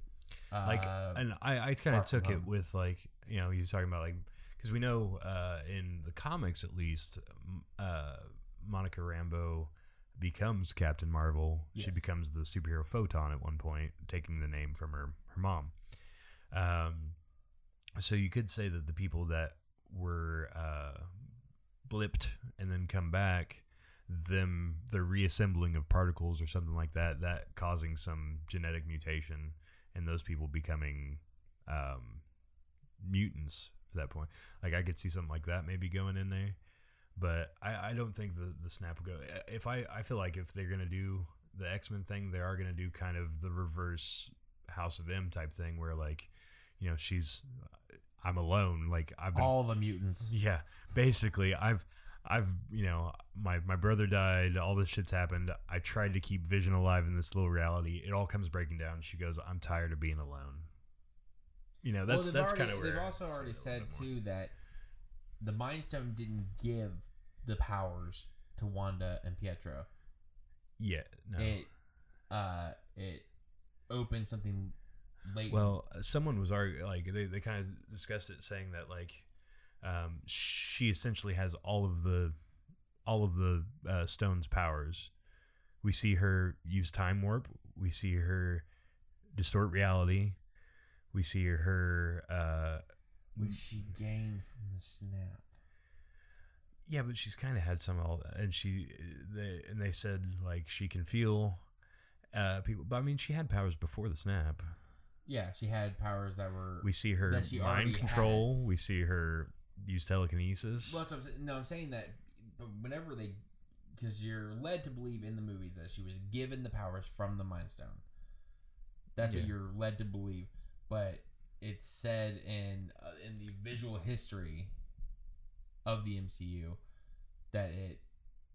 Uh, like and I, I kind of took it Home. with like you know he's talking about like because we know uh, in the comics at least uh, Monica Rambeau becomes Captain Marvel. She becomes the superhero Photon at one point, taking the name from her her mom. Um, so you could say that the people that were uh, blipped and then come back them the reassembling of particles or something like that that causing some genetic mutation and those people becoming um, mutants for that point. Like I could see something like that maybe going in there, but I, I don't think the the snap will go. If I I feel like if they're gonna do the X Men thing, they are gonna do kind of the reverse House of M type thing where like you know she's I'm alone. Like I've been all the mutants. yeah, basically, I've, I've, you know, my my brother died. All this shit's happened. I tried to keep Vision alive in this little reality. It all comes breaking down. She goes, "I'm tired of being alone." You know, that's they've that's kind of where they've also already said too that the Mind Stone didn't give the powers to Wanda and Pietro. Yeah, no. It uh it opened something Well, someone was arguing, like they, they kind of discussed it, saying that like um, she essentially has all of the all of the uh, stone's powers. We see her use time warp. We see her distort reality. We see her. Uh, which she gained from the snap. yeah, but she's kind of had some of all that, and she they and they said like she can feel uh, people. But I mean, she had powers before the snap. Yeah, she had powers that were. We see her That she already mind control. We see her use telekinesis. well, that's what I'm no, I'm saying that, but whenever they because you're led to believe in the movies that she was given the powers from the Mind Stone. That's what you're led to believe, but it's said in uh, in the visual history of the MCU that it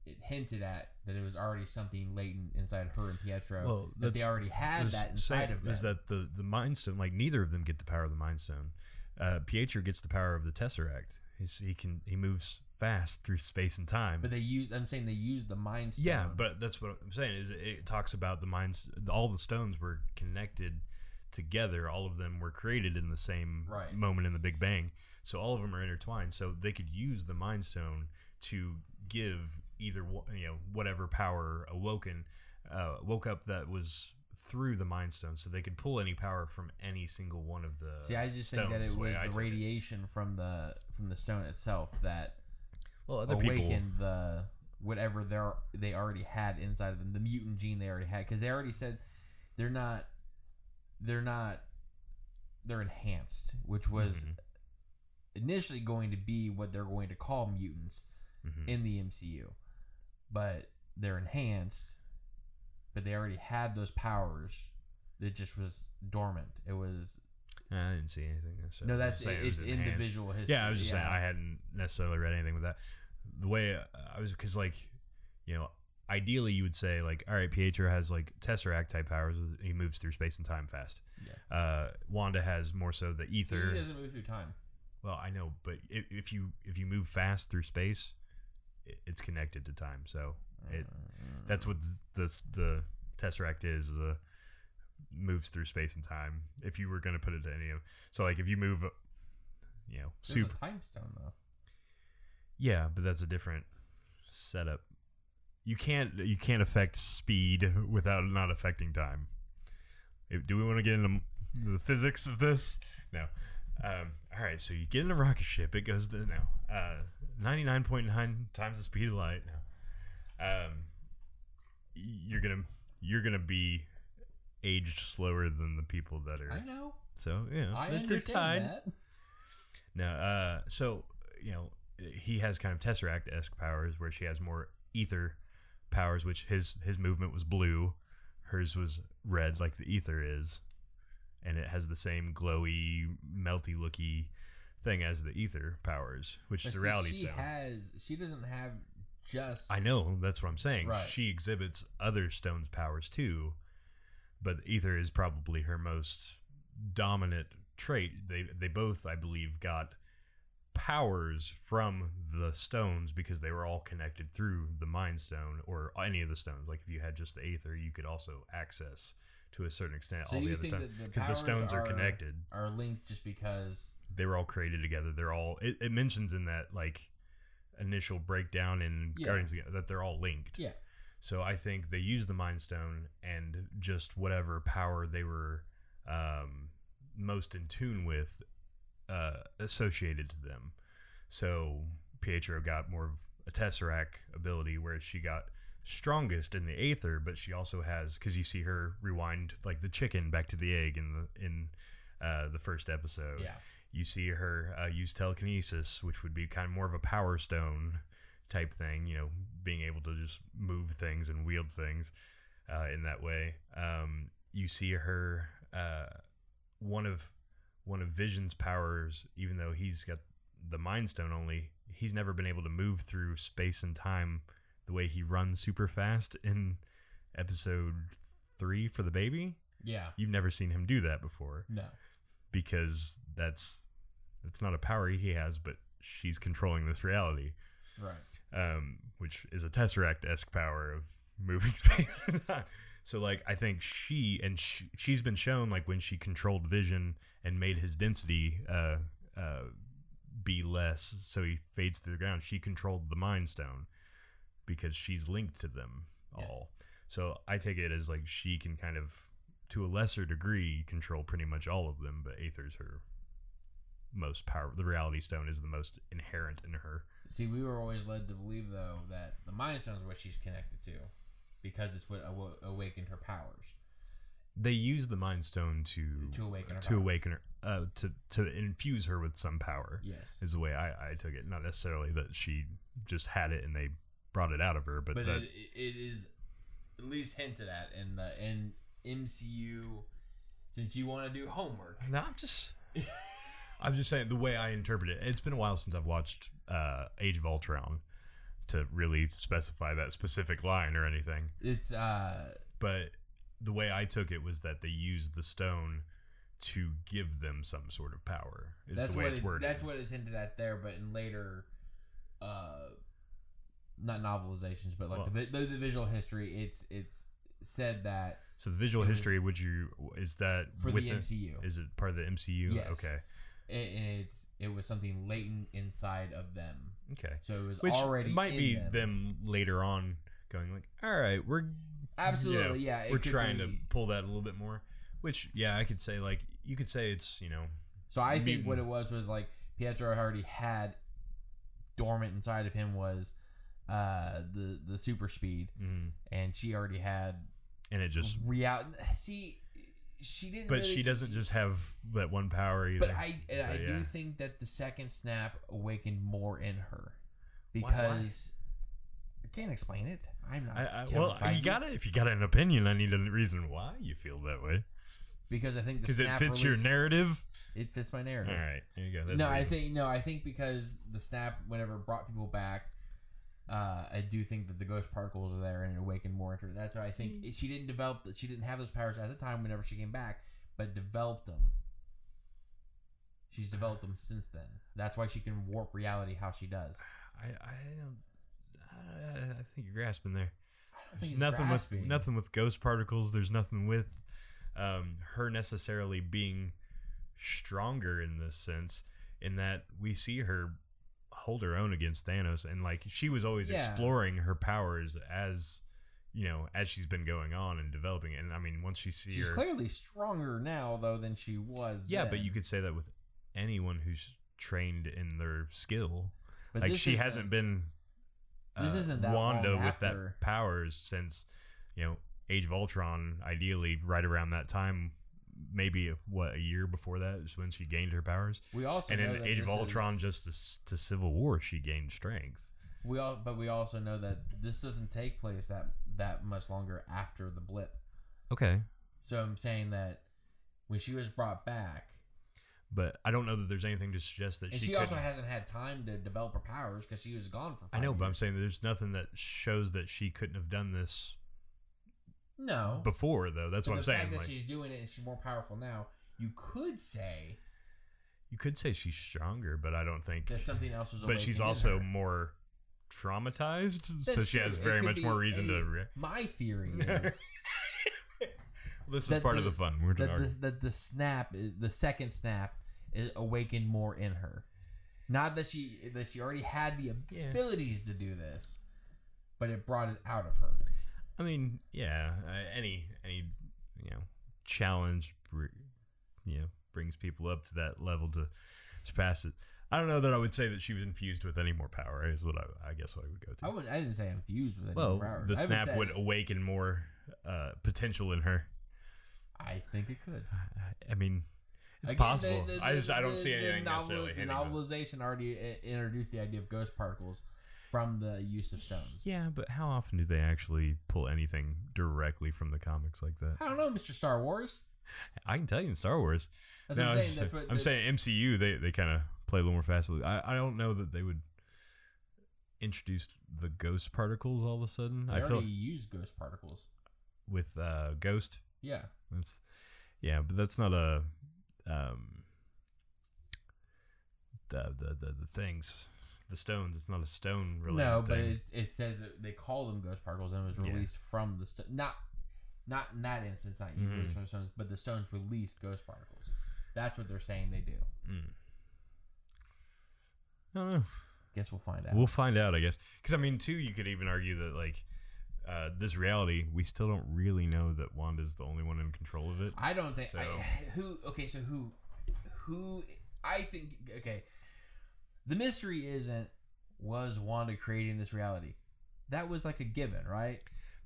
it hinted at that it was already something latent inside her and Pietro Well, that they already had that inside of them. is that the the mind stone like neither of them get the power of the mind stone uh pietro gets the power of the tesseract He's, he can he moves fast through space and time but they use. I'm saying they use the Mind Stone. yeah but that's what i'm saying is it, it talks about the minds all the stones were connected together all of them were created in the same Right. moment in the big bang so all of them are intertwined so they could use the mind stone to give either you know whatever power awoken uh, woke up that was through the mind stone so they could pull any power from any single one of the See, I just think that it was the took it. radiation from the from the stone itself that well other awakened people the whatever they are they already had inside of them, the mutant gene they already had, because they already said they're not they're not they're enhanced, which was Mhm. initially going to be what they're going to call mutants Mhm. in the MCU, but they're enhanced, but they already had those powers. It just was dormant. It was I didn't see anything so no, that's it it's was in the enhanced. visual history. Yeah, I was just saying I hadn't necessarily read anything with that. The way I was, because like, you know, ideally you would say like, all right, Pietro has like tesseract type powers. He moves through space and time fast. Yeah. Uh, Wanda has more so the Aether. He doesn't move through time. Well, I know, but if, if you if you move fast through space, it's connected to time. So it that's what the the, tesseract is. is a moves through space and time. If you were going to put it to any of, so like if you move, uh, you know, There's super. time stone though. Yeah, but that's a different setup. You can't you can't affect speed without not affecting time. If- Do we want to get into the physics of this? No. Um, all right, so you get in a rocket ship. It goes to now uh, ninety nine point nine times the speed of light. Now, um, you're gonna you're gonna be aged slower than the people that are. I know. So yeah, I understand tied. that. No, uh, so you know he has kind of tesseract esque powers where she has more Aether powers, which his his movement was blue, hers was red, like the Aether is, and it has the same glowy, melty looky thing as the Aether powers, which But is the see, reality she stone. has. She doesn't have just. I know that's what I'm saying. Right. She exhibits other stones' powers too, but Aether is probably her most dominant trait. They they both, I believe, got powers from the stones because they were all connected through the mind stone or any of the stones. Like if you had just the Aether, you could also access to a certain extent So all the other think stones that the because the powers stones are connected. Are linked just because. They were all created together. They're all. It, it mentions in that like initial breakdown in Yeah. Guardians the- that they're all linked. Yeah. So I think they used the Mind Stone and just whatever power they were um, most in tune with uh, associated to them. So Pietro got more of a Tesseract ability, whereas she got strongest in the Aether, but she also has because you see her rewind like the chicken back to the egg in the in uh, the first episode Yeah. you see her uh, use telekinesis, which would be kind of more of a power stone type thing, you know, being able to just move things and wield things uh, in that way. Um, you see her uh, one of one of Vision's powers, even though he's got the Mind Stone only, he's never been able to move through space and time the way he runs super fast in episode three for the baby. Yeah. You've never seen him do that before No. because that's that's not a power he has, but she's controlling this reality, Right. um, which is a tesseract esque power of moving space and time. So like I think she and she, she's been shown like when she controlled Vision and made his density uh, uh, be less, so he fades to the ground. She controlled the Mind Stone because she's linked to them Yes. all. So I take it as like she can kind of, to a lesser degree, control pretty much all of them. But Aether's her most power. The Reality Stone is the most inherent in her. See, we were always led to believe though that the Mind Stone is what she's connected to, because it's what awo- awakened her powers. They use the Mind Stone to To awaken her to powers. awaken her uh, to to infuse her with some power. Yes. Is the way I, I took it. Not necessarily that she just had it and they brought it out of her, but, but that it, it is at least hinted at in the in MCU. Since you want to do homework, no, I'm just I'm just saying the way I interpret it. It's been a while since I've watched uh, Age of Ultron to really specify that specific line or anything. it's uh But the way I took it was that they used the stone to give them some sort of power. Is that's the way what it's it- worded. that's what it's hinted at there. But in later, uh, not novelizations, but like Well- the, the the visual history, it's it's said that so the visual it was- history. Would you is that for with the MCU, Is it part of the MCU? Yes. Okay. it, and it's it was something latent inside of them. Okay. So it was Which already might be them. them. later on going like, all right, we're Absolutely, yeah. we're trying to pull that a little bit more. Which yeah, I could say like you could say it's you know So I think what it was was like Pietro already had dormant inside of him was uh the the super speed, mhm. and she already had and it just real. See, she didn't. but really- she doesn't just have that one power either. But I I So, do think that the second snap awakened more in her Why- why? because I can't explain it. I'm not. I, I, well, you got to If you got an opinion, I need a reason why you feel that way. because I think Because it fits your narrative. It fits my narrative. All right, there you go. That's no, I think no, I think because the snap, whenever it brought people back, uh, I do think that the ghost particles are there and it awakened more into her. That's why I think Mm. it- she didn't develop that. She didn't have those powers at the time whenever she came back, but developed them. She's developed them since then. That's why she can warp reality how she does. I, I don't. I, I think you're grasping there. I don't think it's nothing with grasping. nothing with ghost particles. There's nothing with um, her necessarily being stronger in this sense. In that we see her hold her own against Thanos, and like she was always Yeah. exploring her powers as you know as she's been going on and developing it. And I mean, once you see She's her, clearly stronger now though than she was. yeah, then. but you could say that with anyone who's trained in their skill. But like she hasn't been This uh, isn't that Wanda with that powers since you know Age of Ultron. Ideally, right around that time, maybe what a year before that is when she gained her powers. We also and in Age of Ultron, is- just to, to Civil War, she gained strength. We all, but we also know that this doesn't take place that that much longer after the blip. Okay, So I'm saying that when she was brought back, but I don't know that there's anything to suggest that and she. she, also hasn't had time to develop her powers because she was gone for. I know, but I'm saying that there's nothing that shows that she couldn't have done this no. before, though. That's what I'm the saying. fact that Like, she's doing it and she's more powerful now, you could say you could say she's stronger, but I don't think. that something else was. But she's also her. more traumatized, so she has true. It very much more reason a- to. Re- My theory is this is part of the- the fun. We're that the, that the snap, is, the second snap, is awakened more in her. Not that she that she already had the Yeah. abilities to do this, but it brought it out of her. I mean, yeah, uh, any any you know challenge, br- you know, brings people up to that level to surpass it. I don't know that I would say that she was infused with any more power. Is what I, I guess what I would go to. I would I didn't say I'm fused with any well, powers. the snap say- would awaken more uh, potential in her. I think it could. I- I mean, it's Again, possible. the- the- I just I don't the- see the anything novel- necessarily The novelization already uh, introduced the idea of ghost particles from the use of stones. Yeah, but how often do they actually pull anything directly from the comics like that? I don't know, Mr. Star Wars. I can tell you in Star Wars. That's No, what I'm saying. That's what I'm saying MCU they, they kind of play a little more fastly. I, I don't know that they would introduce the ghost particles all of a sudden. They I feel already use ghost particles. with uh, Ghost. Yeah. That's yeah, but that's not a um the the the, the things the stones. It's not a stone related no, but thing. it, it says that they call them ghost particles and it was Yeah. released from the st- not not in that instance, not Mhm. released from the stones, but the stones released ghost particles. That's what they're saying they do. Mm. I don't know. Guess we'll find out. We'll find out, I guess. Because I mean, too, you could even argue that like uh, this reality, we still don't really know that Wanda's the only one in control of it. I don't think So- I, who. Okay, so who, who? I think okay. The mystery isn't was Wanda creating this reality. That was like a given, right?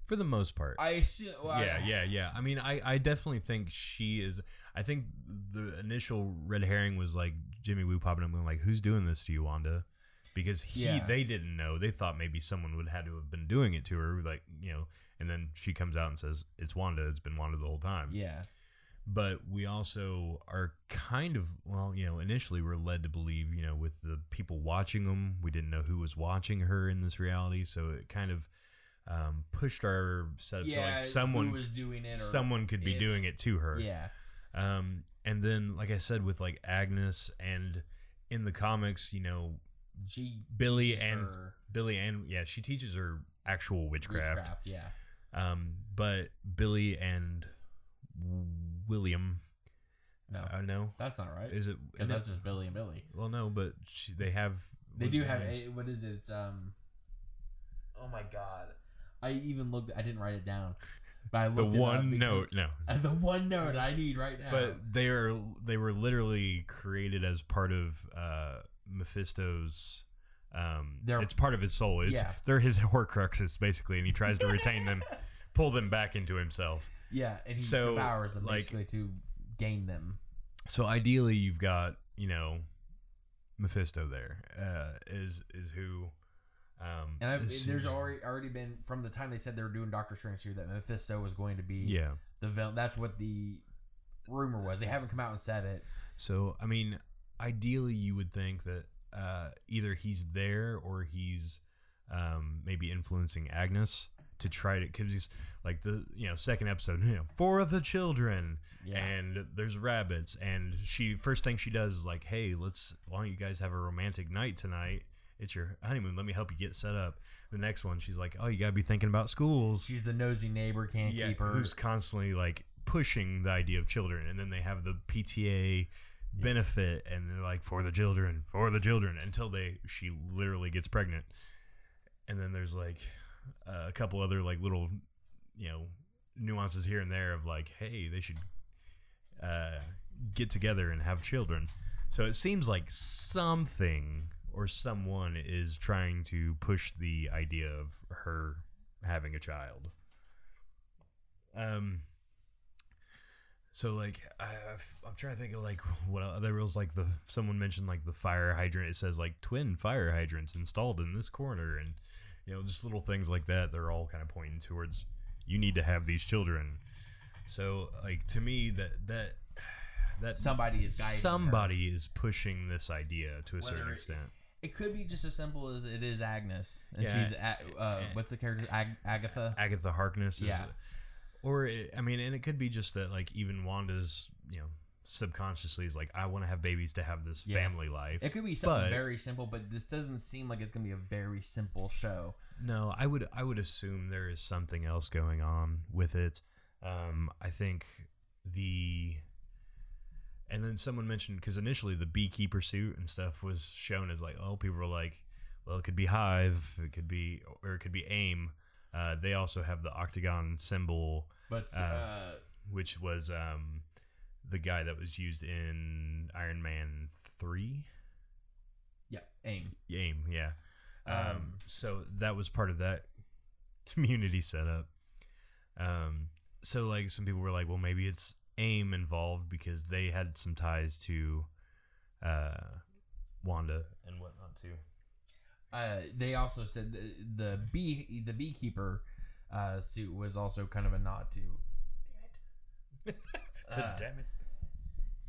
For the most part. I assume. Well, I- yeah, yeah, yeah. I mean, I, I definitely think she is. I think the initial red herring was like Jimmy Woo popping up and like, "Who's doing this to you, Wanda?" because he Yeah. they didn't know. They thought maybe someone would had to have been doing it to her, like you know. And then she comes out and says, "It's Wanda. It's been Wanda the whole time." Yeah. But we also are kind of well you know initially we're led to believe you know with the people watching them we didn't know who was watching her in this reality so it kind of um, pushed our setup to like someone was doing it. Someone could be if- doing it to her Yeah. um, and then like i said with like agnes and in the comics you know She Billy and- her billy and yeah she teaches her actual witchcraft, witchcraft. Yeah. um, but billy and william No, I know that's not right. is it 'Cause that's just Billy and Billy. Well, no, but she, they have. They do have a, what is it? It's um. Oh my god! I even looked. I didn't write it down, but I the looked it up one note. No, the one note I need right now. but they are they were literally created as part of uh, Mephisto's. Um, They're- it's part of his soul. It's, Yeah. they're his Horcruxes basically, and he tries to retain them, pull them back into himself. Yeah, and he so, devours them like- basically to gain them. So ideally, you've got you know, Mephisto there uh, is is who. Um, And I've, is- there's already already been from the time they said they were doing Doctor Strange here that Mephisto was going to be yeah. the villain. That's what the rumor was. They haven't come out and said it. So, I mean, ideally, you would think that uh, either he's there or he's um, maybe influencing Agnes to try to, because he's like the you know second episode, you know, for the children, Yeah. and there's rabbits, and she first thing she does is like, hey, let's why don't you guys have a romantic night tonight? It's your honeymoon. Let me help you get set up. The next one, she's like, oh, you gotta be thinking about schools She's the nosy neighbor, can't yeah, keep her. who's constantly like pushing the idea of children, and then they have the PTA benefit, and they're like for the children, for the children, until they she literally gets pregnant, and then there's like a couple other like little you know nuances here and there of like, hey, they should uh, get together and have children. So it seems like something or someone is trying to push the idea of her having a child. Um. So like I, I'm trying to think of like what there was like the someone mentioned like the fire hydrant. It says like twin fire hydrants installed in this corner, and you know just little things like that. They're all kind of pointing towards you need to have these children. So like to me that that that Somebody is guiding her. somebody is pushing this idea to a certain Whether it- extent. It could be just as simple as it is Agnes, and Yeah. she's a, uh, what's the character? Ag- Agatha. Agatha Harkness is Yeah. or it, I mean and it could be just that like even Wanda's you know subconsciously is like I want to have babies to have this Yeah. family life. It could be something But- very simple, but this doesn't seem like it's gonna be a very simple show. No, I would I would assume there is something else going on with it. Um, I think the and then someone mentioned because initially the beekeeper suit and stuff was shown as like oh people were like well it could be hive it could be or it could be aim. Uh, they also have the octagon symbol, But Uh, uh, which was um, the guy that was used in Iron Man three. yeah, aim. Aim, yeah. Um, Um, so that was part of that community setup. Um, so like some people were like, well, maybe it's AIM involved because they had some ties to uh, Wanda and whatnot too. Uh, they also said the, the bee the beekeeper uh, suit was also kind of a nod to. Damn it! To Uh, damn it,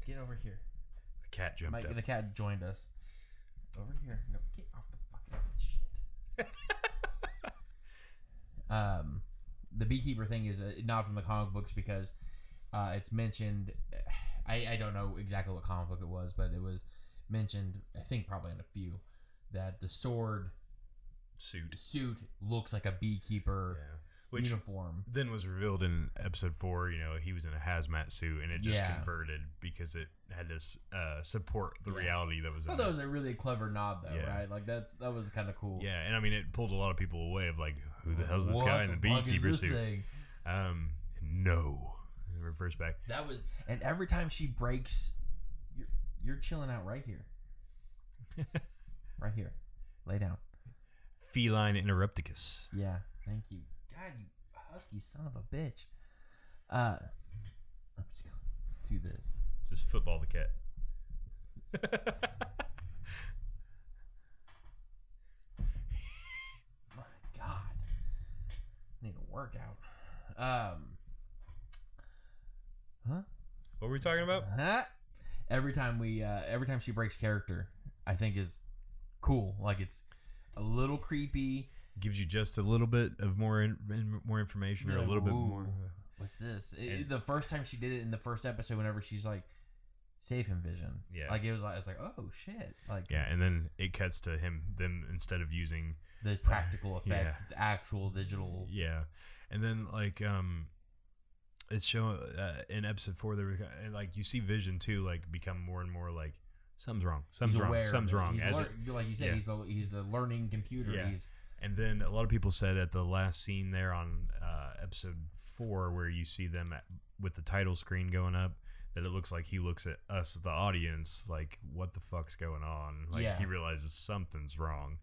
Get over here. the cat jumped Mike, up. the cat joined us. Over here. No, get off the fucking shit. um, the beekeeper thing is a nod from the comic books because uh, it's mentioned. I, I don't know exactly what comic book it was, but it was mentioned. I think probably in a few that the sword Suit, suit looks like a beekeeper yeah. Which uniform. then was revealed in episode four. You know, he was in a hazmat suit, and it just Yeah. converted because it had to uh, support the Yeah. reality that was. I in thought that it. was a really clever nod, though, Yeah. right? Like that's that was kind of cool. Yeah, and I mean, it pulled a lot of people away of like, who the hell's this What guy in the beekeeper suit? thing? Um, no. Reverse back. That was, and every time she breaks, you're you're chilling out right here, right here. Lay down. Feline interrupticus. Yeah, thank you. God, you husky son of a bitch. Uh, I'm just going to do this. Just football the cat. My God, I need a workout. Um, huh? What were we talking about? Huh? Every time we, uh, every time she breaks character, I think is cool. Like it's a little creepy. Gives you just a little bit of more in, in- more information or a little bit more. What's this? It- the first time she did it in the first episode, whenever she's like, "Save him, Vision." Yeah. Like it was like it's like, oh shit, like Yeah, and then it cuts to him them instead of using the practical Yeah. effects, it's actual digital. yeah, and then like um, it's showing uh, in episode four there and, like you see Vision too like become more and more like something's wrong, something's He's wrong, something's wrong. He's As lear- it, like you said, yeah. he's a he's a learning computer. Yeah. He's And then a lot of people said at the last scene there on uh, episode four, where you see them at, with the title screen going up, that it looks like he looks at us, the audience, like, what the fuck's going on? Like, Yeah. he realizes something's wrong.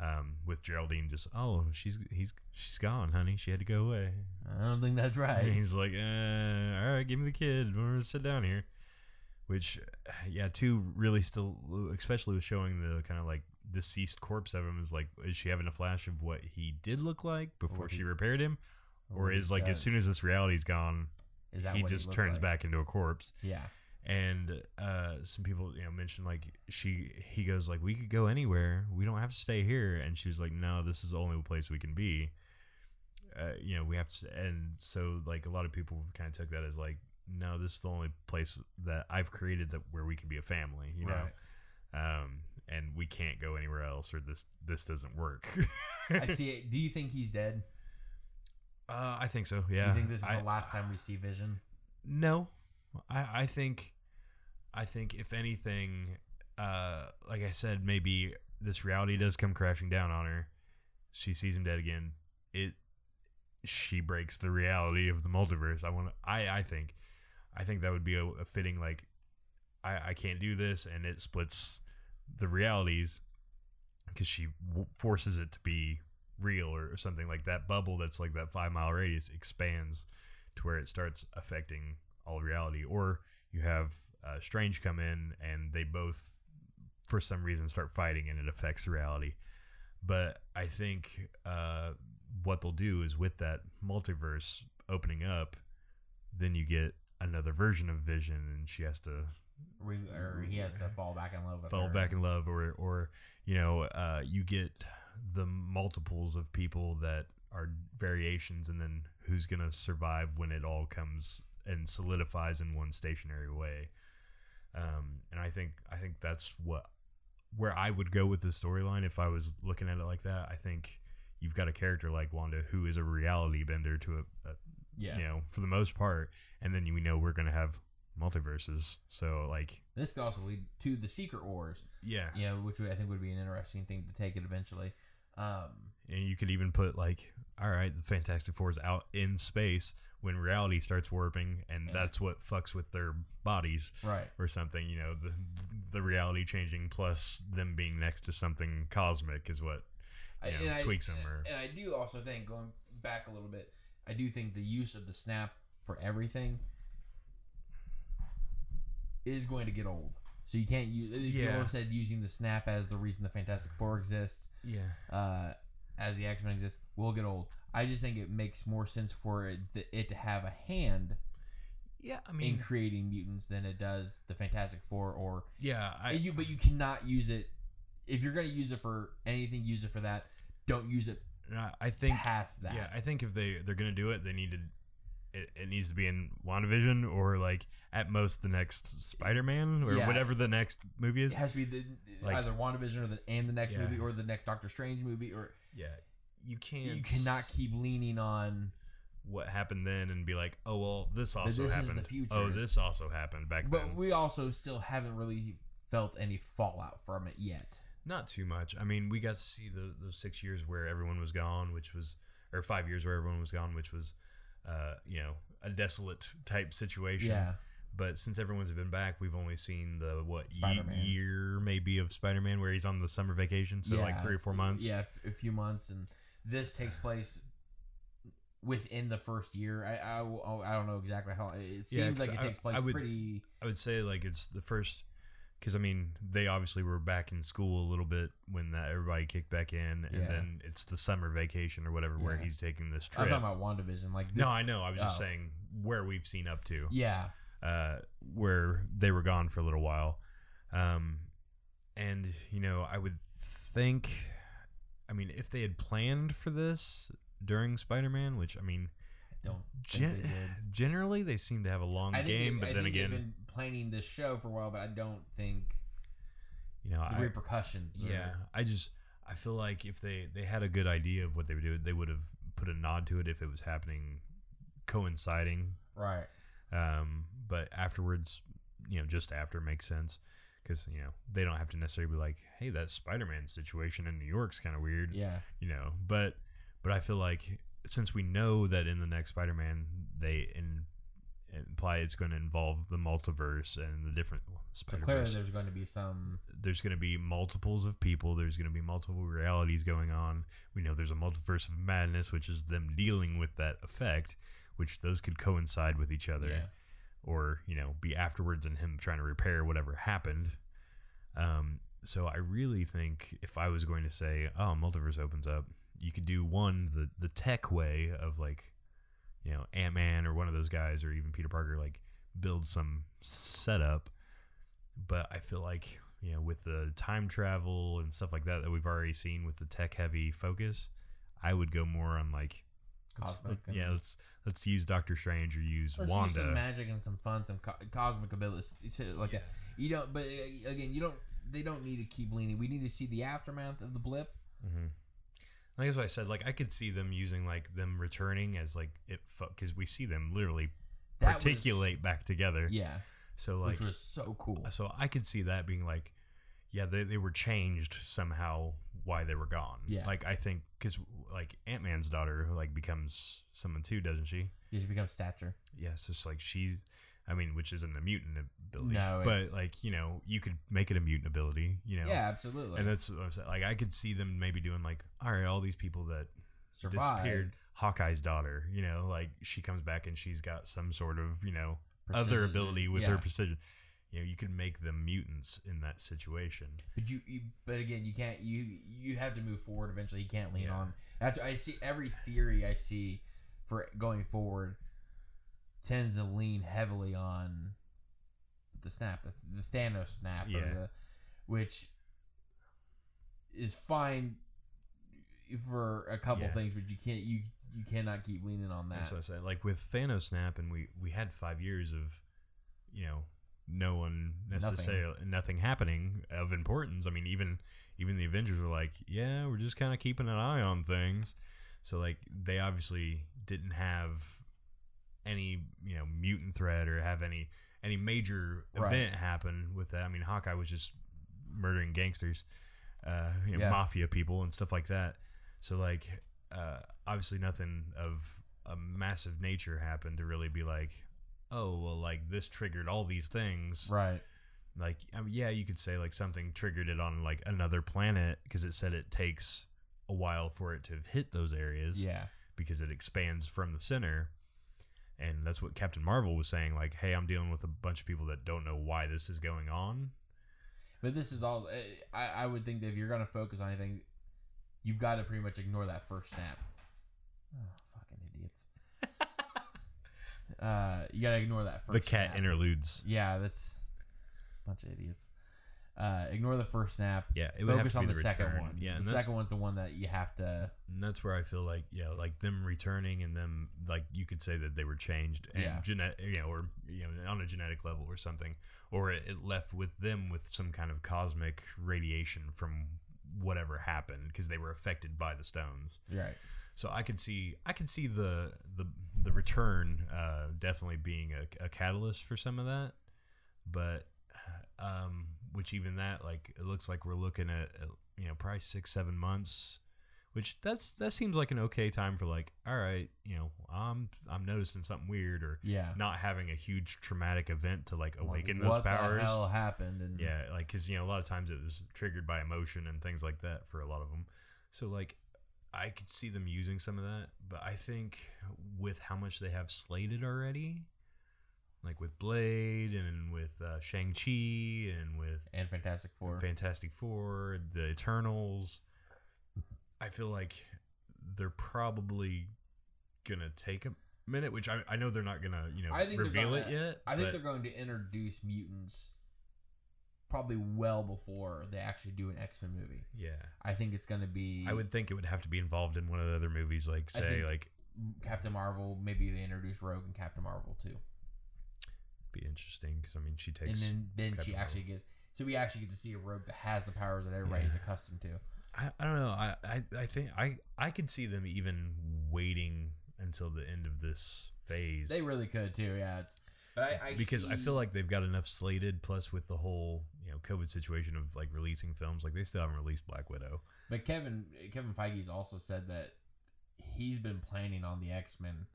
Um, with Geraldine just, oh, she's he's she's gone, honey. She had to go away. I don't think that's right. And he's like, uh, all right, give me the kid. We're gonna sit down here. Which, yeah, two really still, especially with showing the kind of like deceased corpse of him, is like, is she having a flash of what he did look like before she he- repaired him, or he is like as soon as this reality's gone, Is that he just turns like? back into a corpse? Yeah, And uh, some people, you know, mentioned like she, he goes like, we could go anywhere. We don't have to stay here. And she was like, no, this is the only place we can be. Uh, you know, we have to, and so like a lot of people kind of took that as like, no, this is the only place that I've created that where we can be a family. You know, right. Um, and we can't go anywhere else, or this this doesn't work. I see it. Do you think he's dead? Uh, I think so. Do Yeah. you think this is I- the last time we see Vision? No, I, I think, I think if anything, uh, like I said, maybe this reality does come crashing down on her. She sees him dead again. It, she breaks the reality of the multiverse. I want. I I think, I think that would be a, a fitting like, I I can't do this, and it splits the realities because she w- forces it to be real or something like that bubble that's like that five mile radius expands to where it starts affecting all reality. Or you have uh, Strange come in and they both, for some reason, start fighting and it affects reality. But I think uh, what they'll do is with that multiverse opening up, then you get another version of Vision and she has to Re- or he has to fall back in love with fall her. back in love or or you know uh, you get the multiples of people that are variations and then who's gonna survive when it all comes and solidifies in one stationary way um, and i think i think that's what where i would go with the storyline if i was looking at it like that i think you've got a character like wanda who is a reality bender to a, a Yeah. you know for the most part and then we know we're gonna have multiverses so like This could also lead to the Secret Wars, yeah you know, which I think would be an interesting thing to take it eventually. Um, And you could even put like, all right, the Fantastic Four is out in space when reality starts warping, and Yeah. that's what fucks with their bodies right. or something. You know, the the reality changing plus them being next to something cosmic is what you know, and I- tweaks them. Or And I do also think, going back a little bit, I do think the use of the snap for everything is going to get old. So you can't use. People Yeah. have said using the snap as the reason the Fantastic Four exists, yeah, uh, as the X Men exist, will get old. I just think it makes more sense for it, it to have a hand yeah. I mean, in creating mutants than it does the Fantastic Four. Or yeah, I you, but you cannot use it if you're going to use it for anything. Use it for that. Don't use it I- I think past that. Yeah, I think if they they're gonna do it, they need to. It, it needs to be in WandaVision or like at most the next Spider-Man or Yeah. whatever the next movie is. It has to be the Like- either WandaVision or the and the next Yeah. movie or the next Doctor Strange movie or Yeah, you can't. you cannot keep leaning on. what happened then and be like, oh well, this also this is the happened. Oh, future. Oh, this also happened back But then. But we also still haven't really felt any fallout from it yet. Not too much. I mean, we got to see the those six years where everyone was gone, which was, or five years where everyone was gone, which was, uh, you know, a desolate type situation. Yeah, But since everyone's been back, we've only seen the what Spider-Man. year maybe of Spider-Man where he's on the summer vacation, so like three or four months. Yeah, a few months, and this takes place within the first year. I I, I don't know exactly how it seems Yeah, like it I- takes place I would- pretty. I would say like it's the first because I mean they obviously were back in school a little bit when that everybody kicked back in, and Yeah. then it's the summer vacation or whatever where Yeah. he's taking this trip. I'm talking about WandaVision. Like this, no, I know. I was just oh. saying where we've seen up to, yeah, uh, where they were gone for a little while, um, and you know I would think, I mean, if they had planned for this during Spider-Man, which I mean, I don't think they did. generally they seem to have a long I think game, they- but I then think again, planning this show for a while, but I don't think you know, the I, repercussions. are- Yeah, I just I feel like if they they had a good idea of what they would do, they would have put a nod to it if it was happening, coinciding. right. Um, but afterwards, you know, just after makes sense because you know they don't have to necessarily be like, hey, that Spider-Man situation in New York's kind of weird, Yeah, you know. But but I feel like since we know that in the next Spider-Man they in, imply it's going to involve the multiverse and the different so Spider-Verse clearly there's going to be some. there's going to be multiples of people. There's going to be multiple realities going on. We know there's a multiverse of madness, which is them dealing with that effect, which those could coincide with each other, Yeah. or you know, be afterwards and him trying to repair whatever happened. Um, so I really think if I was going to say, oh, multiverse opens up, you could do one the the tech way of like, you know, Ant Man or one of those guys, or even Peter Parker, like build some setup. But I feel like you know, with the time travel and stuff like that that we've already seen with the tech heavy focus, I would go more on like, let's- Cosmic let- yeah, let's let's use Doctor Strange or use Let's Wanda. use some magic and some fun, some co- cosmic abilities, shit like that. You don't, but uh, again, you don't. They don't need to keep leaning. We need to see the aftermath of the blip. Mm-hmm. Like that's what I said. Like I could see them using like them returning as like it because we see them literally That was- back together. yeah, So like which was so cool. so I could see that being like, yeah, they they were changed somehow why they were gone. Yeah. Like I think because like Ant Man's daughter who like becomes someone too, doesn't she? Yeah, she becomes stature. Yeah, so it's like she's. I mean, which isn't a mutant ability. No, but like you know, you could make it a mutant ability. You know. Yeah, absolutely. And that's what I'm saying. Like I could see them maybe doing like, all right, all these people that disappeared. Hawkeye's daughter, you know, like she comes back and she's got some sort of, you know, other ability with Yeah. her precision. You know, you could make them mutants in that situation. But you, you, but again, you can't. You you have to move forward. Eventually, you can't lean Yeah. on. That's I see every theory I see for going forward tends to lean heavily on the snap, the, the Thanos snap, or Yeah. the, which is fine for a couple Yeah. things, but you can't you you cannot keep leaning on that. That's what I said. Like with Thanos snap, and we we had five years of, you know, no one Nothing. necessarily nothing, happening of importance. I mean, even even the Avengers were like, yeah, we're just kind of keeping an eye on things. So like they obviously didn't have any you know mutant threat or have any any major Right. event happen with that. I mean, Hawkeye was just murdering gangsters, uh, you know, Yeah. mafia people and stuff like that. So like, uh, obviously nothing of a massive nature happened to really be like, oh well, like this triggered all these things. right. Like, I mean, yeah, you could say like something triggered it on like another planet because it said it takes a while for it to hit those areas Yeah. because it expands from the center. And that's what Captain Marvel was saying. Like, hey, I'm dealing with a bunch of people that don't know why this is going on. But this is all. eh, I, I would think that if you're gonna focus on anything, you've got to pretty much ignore that first snap. Oh, fucking idiots. uh, you gotta ignore that first. the cat snap. interludes. Yeah, that's a bunch of idiots. Uh, ignore the first snap. Yeah, it would Focus on the, the, second return. one. Yeah, the second one's the one that you have to. and that's where I feel like yeah, like them returning and them like you could say that they were changed and Yeah. genetic, you know, or you know, on a genetic level or something, or it, it left with them with some kind of cosmic radiation from whatever happened because they were affected by the stones. Right. So I could see I could see the the the return uh, definitely being a, a catalyst for some of that, but um, which even that like it looks like we're looking at uh, you know probably six seven months, which that's that seems like an okay time for like all right you know I'm I'm noticing something weird or Yeah. not having a huge traumatic event to like Like, awaken those what powers. the hell happened? And Yeah, like because you know a lot of times it was triggered by emotion and things like that for a lot of them. So like I could see them using some of that, but I think with how much they have slated already, like with Blade and with uh, Shang Chi and with and Fantastic Four. Fantastic Four, the Eternals. I feel like they're probably gonna take a minute, which I, I know they're not gonna you know I think reveal it gonna- yet. I think they're going to introduce mutants probably well before they actually do an X Men movie. yeah. I think it's going to be. I would think it would have to be involved in one of the other movies, like say like Captain Marvel. Maybe they introduce Rogue and Captain Marvel too, be interesting because I mean she takes and then then she actually gets. So we actually get to see a Rogue that has the powers that everybody's Yeah. accustomed to. I, I don't know. I, I I think I I could see them even waiting until the end of this phase. They really could too. Yeah, it's. But I, I because I feel like they've got enough slated. Plus, with the whole you know COVID situation of like releasing films, like they still haven't released Black Widow. But Kevin Kevin Feige's also said that he's been planning on the X Men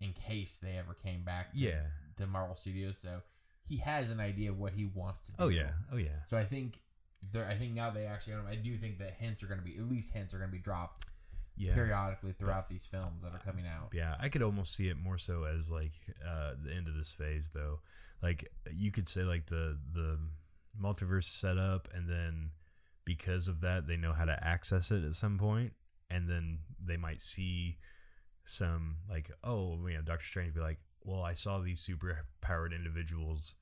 in case they ever came back. To, Yeah. to Marvel Studios, so he has an idea of what he wants to do. Oh yeah. Oh yeah. So I think there. I think now they actually. I do think that hints are going to be at least hints are going to be dropped Yeah. periodically throughout these films that are coming out. Yeah, I could almost see it more so as like uh, the end of this phase, though. Like you could say, like the the multiverse setup and then because of that, they know how to access it at some point, and then they might see some like, oh, you know, Doctor Strange be like, well, I saw these super powered individuals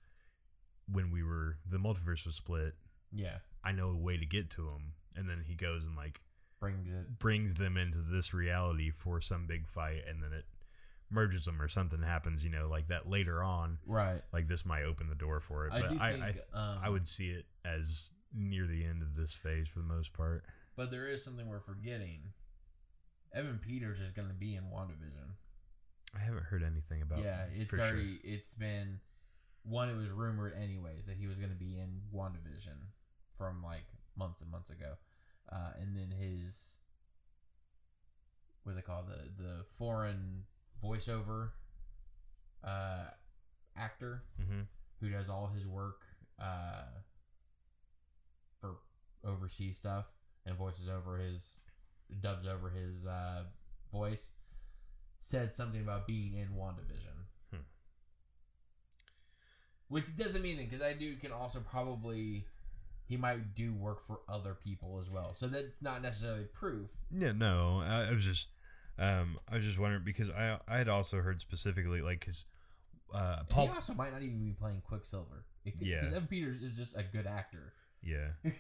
when we were the multiverse was split. Yeah, I know a way to get to them, and then he goes and like brings it. brings them into this reality for some big fight and then it merges them or something happens you know like that later on Right. like this might open the door for it I but I, think. I, um, I would see it as near the end of this phase for the most part But there is something we're forgetting. Evan Peters is going to be in WandaVision. i haven't heard anything about yeah, it's for sure. already it's been one. It was rumored anyways that he was going to be in WandaVision from like months and months ago, uh, and then his what do they call the the foreign voiceover uh, actor hmm who does all his work uh, for overseas stuff and voices over his dubs over his uh, voice said something about being in WandaVision. Hmm. Which doesn't mean that because I do can also probably he might do work for other people as well. So that's not necessarily proof. yeah no I, I was just um i was just wondering because i i had also heard specifically like because uh paul he also might not even be playing Quicksilver. Because Yeah. Because Evan Peters is just a good actor yeah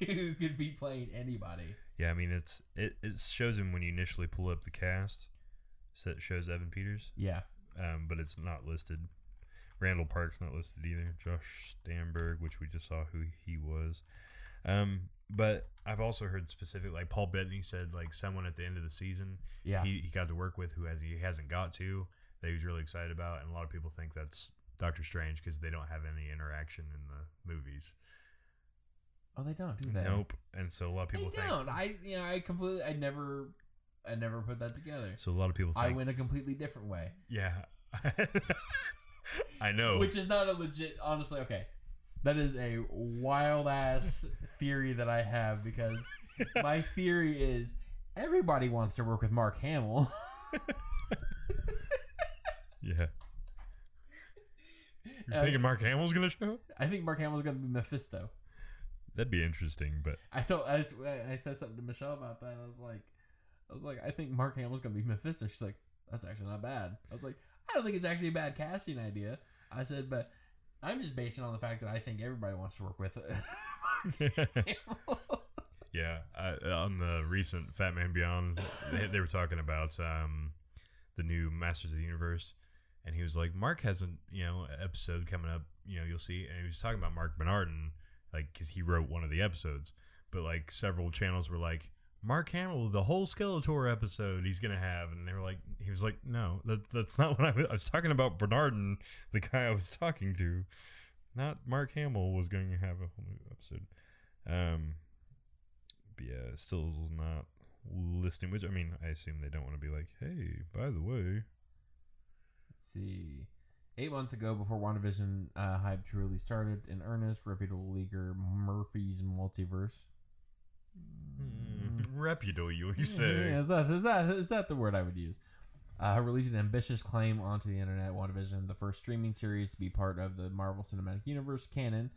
who could be playing anybody. yeah i mean it's it, it shows him when you initially pull up the cast so it shows evan peters Yeah. um, but it's not listed. Randall Park's not listed either. Josh Stamberg, which we just saw who he was. Um, but I've also heard specific, like Paul Bettany said, like someone at the end of the season Yeah. he, he got to work with who has he hasn't got to that he was really excited about, and a lot of people think that's Doctor Strange because they don't have any interaction in the movies. Oh, they don't do that. Nope. And so a lot of They people think. don't. I you know I completely I never I never put that together. So a lot of people think. I went a completely different way, yeah. I know. which is not a legit. Honestly, okay, that is a wild ass theory that I have because my theory is everybody wants to work with Mark Hamill. yeah. You're Uh, thinking Mark Hamill's gonna show up? I think Mark Hamill's gonna be Mephisto. That'd be interesting, but I told I, I said something to Michelle about that. And I was like, I was like, I think Mark Hamill's gonna be Mephisto. She's like, that's actually not bad. I was like, I don't think it's actually a bad casting idea. I said, but I'm just basing on the fact that I think everybody wants to work with Mark Hamill. yeah. I, on the recent Fatman Beyond, they, they were talking about um, the new Masters of the Universe, and he was like, Mark has a you know episode coming up. You know, you'll see, and he was talking about Marc Bernardin, like because he wrote one of the episodes, but like several channels were like. Mark Hamill, the whole Skeletor episode he's gonna have, and they were like, he was like, no, that, that's not what I was, I was talking about. Bernardin, the guy I was talking to, not Mark Hamill was going to have a whole new episode. Um, but yeah, still not listing. Which I mean, I assume they don't want to be like, hey, by the way, Let's see. Eight months ago, before WandaVision uh, hype truly started in earnest, reputable leaker Murphy's Multiverse. hmm, reputable, you Yeah, say? is, that, is, that, is that the word I would use? uh, released an ambitious claim onto the internet. WandaVision, the first streaming series to be part of the Marvel Cinematic Universe canon,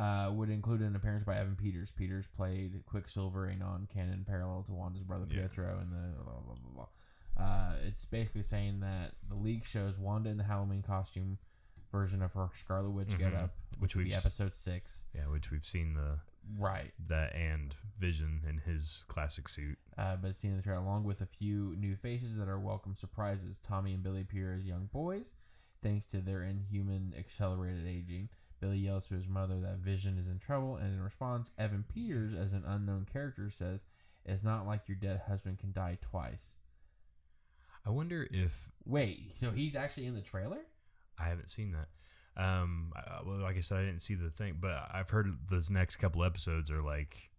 uh, would include an appearance by Evan Peters. Peters played Quicksilver, a non-canon parallel to Wanda's brother Yeah. Pietro, and the blah blah blah blah. Uh, it's basically saying that the leak shows Wanda in the Halloween costume version of her Scarlet Witch Mhm. getup, which Which would be episode six. Yeah, which we've seen the Right. that and Vision in his classic suit. Uh, but seeing the trailer along with a few new faces that are welcome surprises. Tommy and Billy appear as young boys, thanks to their inhuman accelerated aging. Billy yells to his mother that Vision is in trouble, and in response, Evan Peters, as an unknown character, says, "It's not like your dead husband can die twice." I wonder if Wait, so he's actually in the trailer? I haven't seen that. Um, I, well, like I said, I didn't see the thing, but I've heard those next couple episodes are like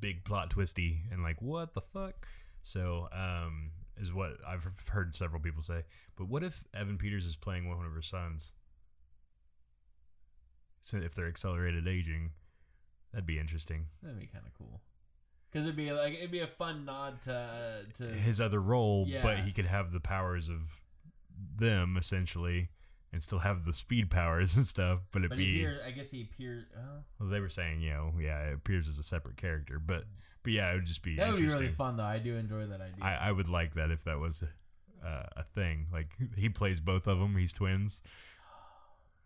big plot twisty and like what the fuck. So, um, is what I've heard several people say. But what if Evan Peters is playing one of her sons? So if they're accelerated aging, that'd be interesting. That'd be kind of cool. Because it'd be like it'd be a fun nod to to His other role, but he could have the powers of them essentially, and still have the speed powers and stuff. But it'd But be appears. I guess he appears. Oh, Well, they were saying, you know, yeah, it appears as a separate character, but but yeah, it would just be that would be really fun, though. I do enjoy that idea. I, I would like that if that was a, uh, a thing. Like he plays both of them. He's twins.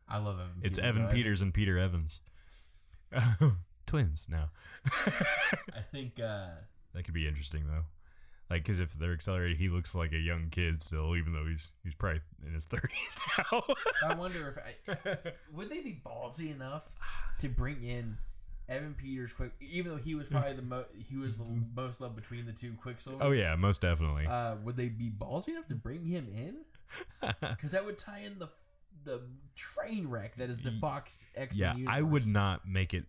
I love Evan. It's Peters, Evan. Peters and Peter Evans. twins now. I think uh, that could be interesting though. Like, because if they're accelerated, he looks like a young kid still, even though he's he's probably in his thirties now. I wonder if I, would they be ballsy enough to bring in Evan Peters quick, even though he was probably the most he was the most loved between the two Quicksilver. oh yeah, most definitely. Uh, would they be ballsy enough to bring him in? Because that would tie in the the train wreck that is the Fox X yeah, Men. I would not make it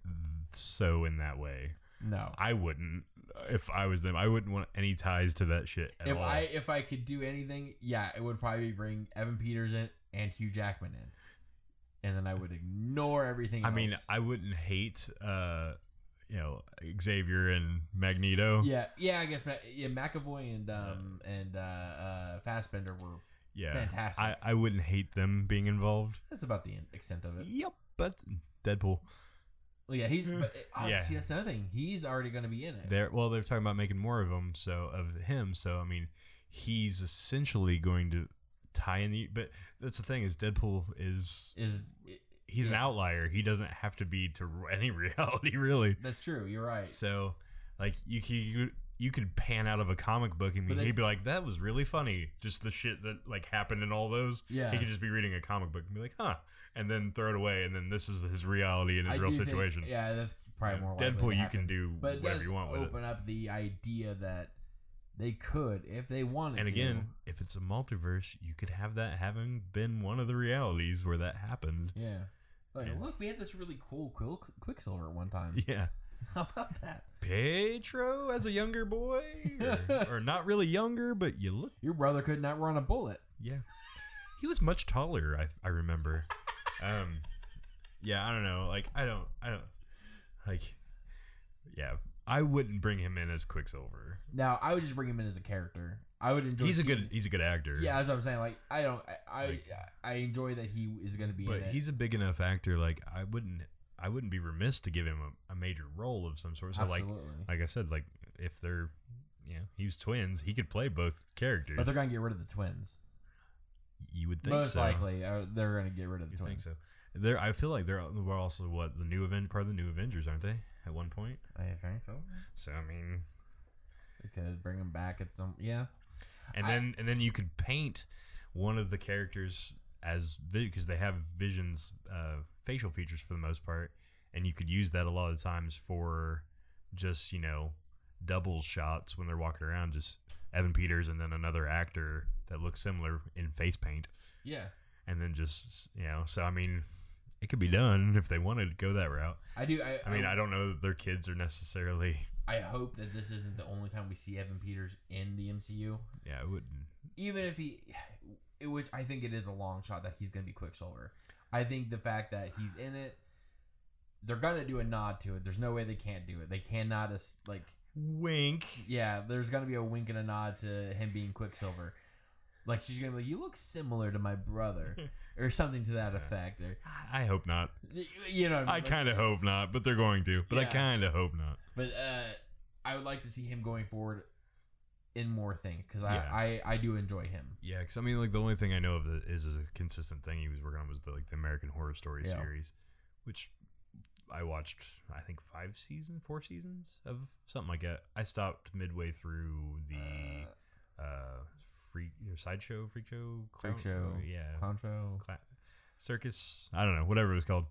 so in that way. No. I wouldn't if I was them. I wouldn't want any ties to that shit at If all. I if I could do anything, yeah, it would probably bring Evan Peters in and Hugh Jackman in, and then I would ignore everything. I else. mean, I wouldn't hate, uh, you know, Xavier and Magneto. Yeah, yeah, I guess Ma- yeah, McAvoy and um and uh, uh Fassbender were Yeah. fantastic. I, I wouldn't hate them being involved. that's about the extent of it. Yep, but Deadpool. Well, yeah, he's but, oh, Yeah. see that's another thing. He's already going to be in it. They're well, they're talking about making more of him. so of him. So I mean, he's essentially going to tie in the. But that's the thing is, Deadpool is Is he's an outlier. He doesn't have to be to any reality, really. that's true? You're right. So, like you you you could pan out of a comic book and they- he'd be like, "That was really funny." Just the shit that like happened in all those. Yeah. He could just be reading a comic book and be like, "Huh," and then throw it away, and then this is his reality and his I real do think- situation. yeah, that's probably Yeah, more Deadpool, you can do but whatever you want with it. open up the idea that they could, if they wanted And to. again, if it's a multiverse, you could have that having been one of the realities where that happened. yeah. Like, Yeah. look, we had this really cool Quicksilver one time. Yeah. How about that? Pietro as a younger boy, or, or not really younger, but you look Your brother could not run a bullet. Yeah, he was much taller. I I remember. um, yeah, I don't know. Like I don't I don't like. Yeah, I wouldn't bring him in as Quicksilver. Now, I would just bring him in as a character. I would enjoy. He's a seeing- good he's a good actor. Yeah, that's what I'm saying. Like, I don't. I I, Like- I enjoy that he is going to be but he's a big enough actor. Like I wouldn't I wouldn't be remiss to give him a, a major role of some sort. So like absolutely. like I said, like if they're you know he's twins, he could play both characters. but they're going to get rid of the twins. you would think Most so. likely, uh, they're going to get rid of the You twins. think so? They're I feel like they're we're also what the new event part of the new Avengers, aren't they? At one point. I think so. So I mean, We could bring them back at some. Yeah. and I- then and then you could paint one of the characters as because they have Vision's uh, facial features for the most part, and you could use that a lot of times for just you know double shots when they're walking around, just Evan Peters and then another actor that looks similar in face paint, Yeah. and then just you know. So I mean, it could be done if they wanted to go that route. I do. I, I mean, I don't know that their kids are necessarily. I hope that this isn't the only time we see Evan Peters in the MCU. Yeah, I wouldn't. Even if he, which I think it is a long shot that he's going to be Quicksilver. I think the fact that he's in it, they're going to do a nod to it. There's no way they can't do it. They cannot like Wink. yeah. There's going to be a wink and a nod to him being Quicksilver. Like she's gonna be like, "You look similar to my brother," or something to that Yeah. effect, or I hope not. you know. I mean? Like, kind of hope not, but they're going to. But I kind of hope not. But uh, I would like to see him going forward in more things because Yeah. I, I I do enjoy him. Yeah, because I mean, like the only thing I know of that is is a consistent thing he was working on was the like the American Horror Story Yeah. series, which I watched. I think five seasons, four seasons of something like that. I stopped midway through the uh, freak or sideshow, freak show, Freak show, yeah, Clown show. cla- circus. I don't know, whatever it was called.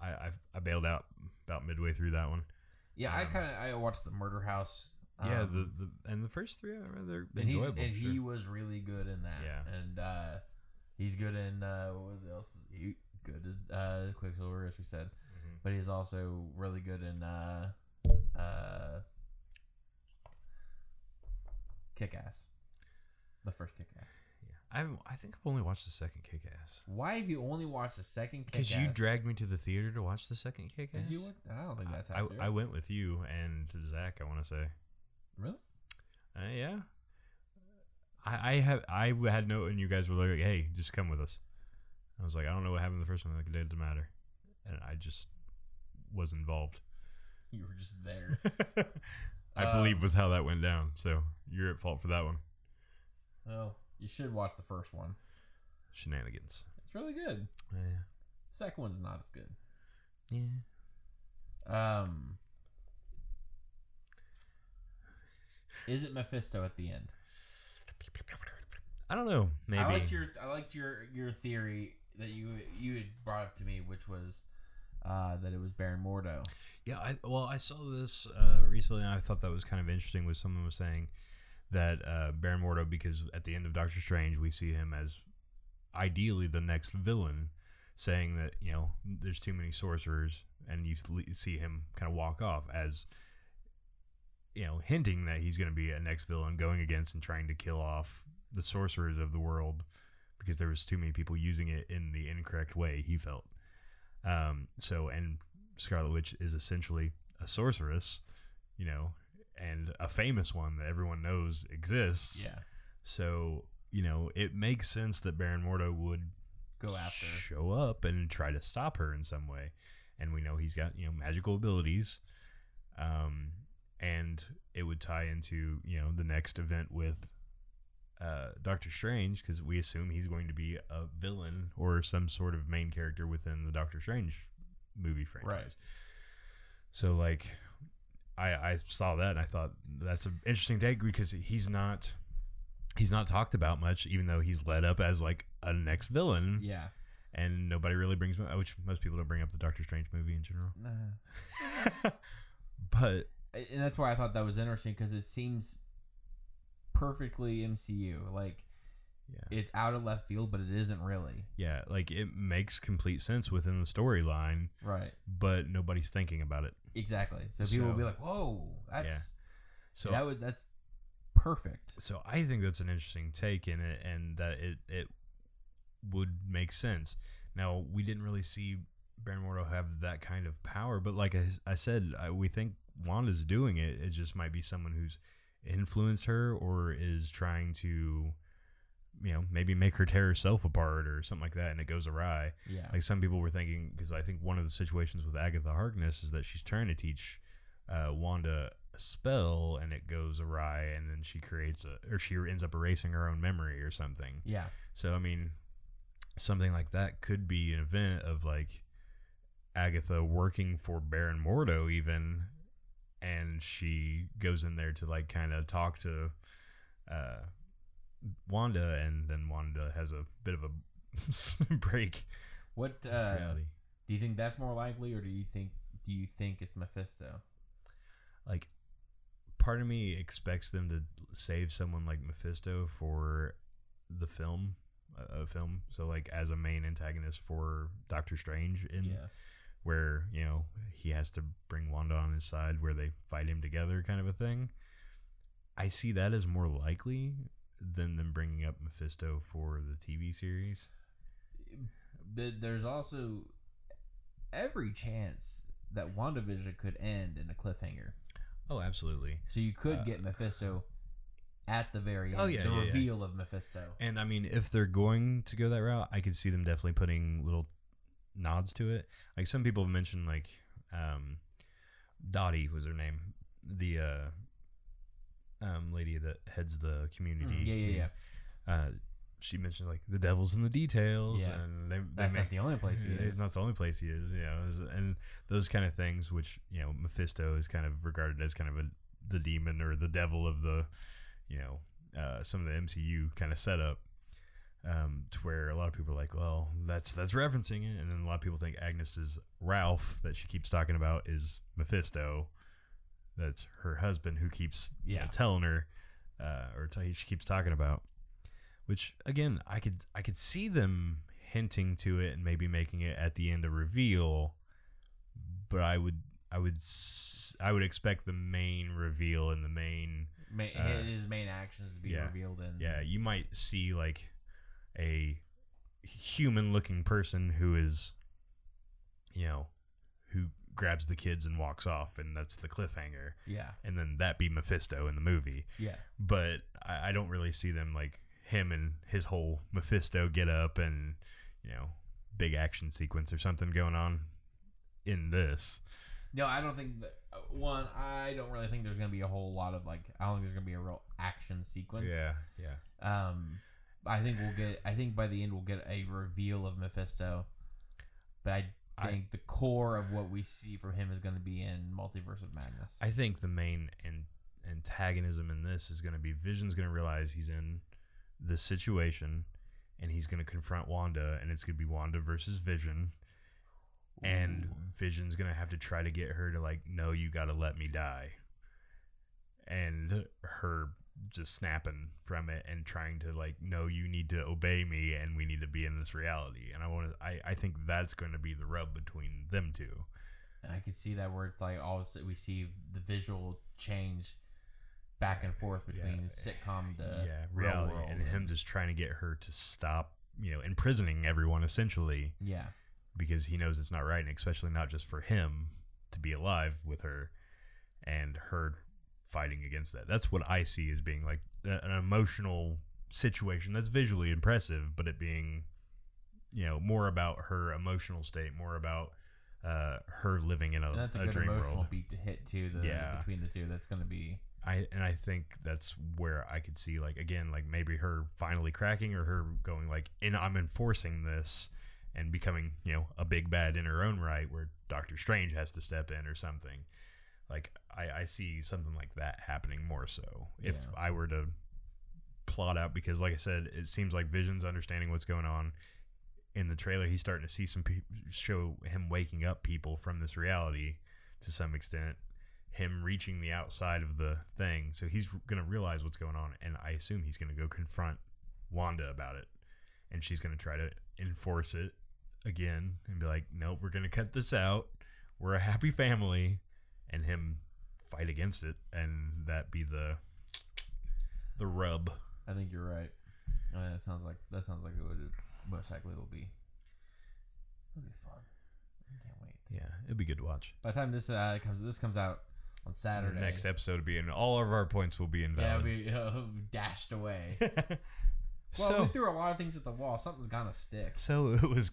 I I, I bailed out about midway through that one. Yeah, I Um, kind of I watched the Murder House. Yeah, um, the, the and the first three, I they're and he's enjoyable. and sure. he was really good in that. Yeah. and uh, he's good in uh, what was else? He good as uh, Quicksilver, as we said, Mhm. but he's also really good in uh, uh, Kick Ass. The first Kick Ass. Yeah, I I think I've only watched the second Kick Ass. Why have you only watched the second Kick Ass Because you dragged me to the theater to watch the second Kick Ass. Did you? I don't think that's I, accurate. I went with you and Zach. I want to say, really. uh, yeah. I, I have I had no, and you guys were like, "Hey, just come with us." I was like, "I don't know what happened the first one. Like, it doesn't matter," and I just was involved. You were just there. I Um, believe was how that went down. So you're at fault for that one. well, you should watch the first one. Shenanigans. It's really good. Yeah. The second one's not as good. Yeah. Um, is it Mephisto at the end? I don't know. Maybe. I liked your I liked your your theory that you you had brought up to me, which was uh, that it was Baron Mordo. Yeah, I, well, I saw this uh, recently, and I thought that was kind of interesting. Was someone was saying that uh, Baron Mordo, because at the end of Doctor Strange, we see him as ideally the next villain, saying that you know there's too many sorcerers, and you see him kind of walk off as you know hinting that he's going to be a next villain, going against and trying to kill off the sorcerers of the world because there was too many people using it in the incorrect way. He felt. Um, so and Scarlet Witch is essentially a sorceress, you know, and a famous one that everyone knows exists. Yeah, So, you know, it makes sense that Baron Mordo would go after. show up and try to stop her in some way. And we know he's got, you know, magical abilities. Um, and it would tie into, you know, the next event with uh, Doctor Strange because we assume he's going to be a villain or some sort of main character within the Doctor Strange movie franchise. Right. So like I I saw that and I thought that's an interesting take because he's not he's not talked about much even though he's led up as like a next villain Yeah, and nobody really brings which most people don't bring up the Doctor Strange movie in general. Nah. but and that's why I thought that was interesting because it seems perfectly MCU. Like yeah. it's out of left field, but it isn't really. Yeah, like it makes complete sense within the storyline, Right. but nobody's thinking about it. Exactly. So people will be like, "Whoa, that's So that was that's perfect." so I think that's an interesting take in it, and that it it would make sense. Now we didn't really see Baron Mordo have that kind of power, but like I, I said, I, we think Wanda's doing it. It just might be someone who's influenced her or is trying to, you know, maybe make her tear herself apart or something like that, and it goes awry. Yeah. Like some people were thinking, because I think one of the situations with Agatha Harkness is that she's trying to teach uh, Wanda a spell, and it goes awry, and then she creates a, or she ends up erasing her own memory or something. yeah. So I mean, something like that could be an event of like Agatha working for Baron Mordo, even, and she goes in there to like kind of talk to uh, Wanda, and then Wanda has a bit of a break. What uh, do you think that's more likely, or do you think do you think it's Mephisto? like part of me expects them to save someone like Mephisto for the film a a film so like as a main antagonist for Doctor Strange in yeah. Where you know he has to bring Wanda on his side where they fight him together kind of a thing I see that as more likely than them bringing up Mephisto for the TV series But there's also every chance that WandaVision could end in a cliffhanger. oh absolutely So you could Uh, get Mephisto at the very end. Oh, yeah, the yeah, yeah. reveal of Mephisto. And I mean, if they're going to go that route, I could see them definitely putting little nods to it. Like some people have mentioned, like um, Dottie was her name, the uh, um, lady that heads the community. Mm, yeah, yeah, yeah. Uh, she mentioned like the devil's in the details, Yeah. and they, they That's make, not the only place he It's is. not the only place he is, you know, is- and those kind of things, which you know, Mephisto is kind of regarded as kind of a the demon or the devil of the, you know, uh, some of the MCU kind of setup, um, to where a lot of people are like, well, that's that's referencing it, and then a lot of people think Agnes is Ralph that she keeps talking about is Mephisto, that's her husband who keeps you know, Yeah. telling her, uh, or t- she keeps talking about which again i could i could see them hinting to it and maybe making it at the end a reveal but i would i would i would expect the main reveal and the main Ma- uh, his main actions to be yeah. revealed in. yeah you might see like a human looking person who is you know who grabs the kids and walks off and that's the cliffhanger Yeah. and then that be mephisto in the movie Yeah. but I, I don't really see them like him and his whole Mephisto get up and you know big action sequence or something going on in this. No, I don't think that. uh, One, I don't really think there's gonna be a whole lot of like. I don't think there's gonna be a real action sequence. Yeah, yeah, Um, I think we'll get. I think by the end we'll get a reveal of Mephisto, but I I- think the core of what we see from him is going to be in Multiverse of Madness. I think the main an- antagonism in this is going to be Vision's going to realize he's in this situation, and he's going to confront Wanda, and it's going to be Wanda versus Vision. And Ooh. Vision's gonna have to try to get her to like, no, you gotta let me die. And her just snapping from it and trying to like, no, you need to obey me and we need to be in this reality. And I want to, I, I think that's going to be the rub between them two. and I could see that where it's like all of a sudden we see the visual change back and forth between Yeah. sitcom to yeah, real reality. world And him just trying to get her to stop, you know, imprisoning everyone essentially yeah because he knows it's not right, and especially not just for him to be alive with her and her fighting against that. That's what I see as being like an emotional situation that's visually impressive, but it being, you know, more about her emotional state, more about uh, her living in a, And that's a, a good dream emotional world. beat to hit too. The Yeah. between the two, that's going to be I and I think that's where I could see like again like maybe her finally cracking or her going like and I'm enforcing this and becoming you know a big bad in her own right where Doctor Strange has to step in or something like I, I see something like that happening more so if Yeah. I were to plot out because like I said it seems like Vision's understanding what's going on in the trailer he's starting to see some pe- show him waking up people from this reality to some extent him reaching the outside of the thing. So he's going to realize what's going on. And I assume he's going to go confront Wanda about it. And she's going to try to enforce it again and be like, nope, we're going to cut this out. We're a happy family. And him fight against it. And that be the the rub. I think you're right. Uh, that sounds like that sounds like it would most likely will be. It'll be fun. I can't wait. Yeah, it'd be good to watch. By the time this uh, comes, this comes out on Saturday. The next episode will be in all of our points will be yeah, invalid. it'll be, it'll be dashed away. well, so, we threw a lot of things at the wall. Something's gonna stick. so it was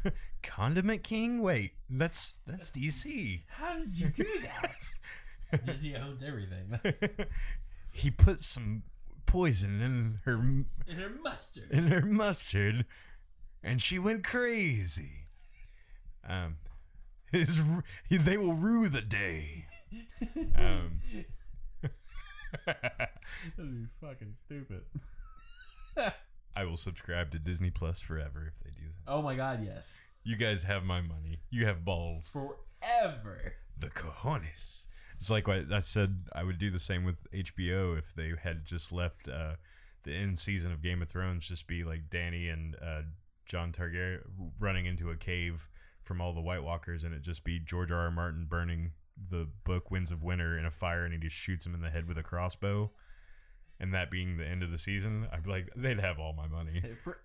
Condiment King. Wait, that's that's DC. How did you do that? Disney owns everything. he put some poison in her In her mustard. in her mustard, and she went crazy. Um, his they will rue the day. Um, That'd be fucking stupid. I will subscribe to Disney Plus forever if they do that. Oh my god, yes. You guys have my money. You have balls. Forever. the cojones. It's like what I said. I would do the same with HBO if they had just left uh, the end season of Game of Thrones just be like Dany and uh, Jon Targaryen running into a cave from all the White Walkers, and it just be George R. R. Martin burning the book Winds of Winter in a fire, and he just shoots him in the head with a crossbow, and that being the end of the season. I'd be like, they'd have all my money Forever.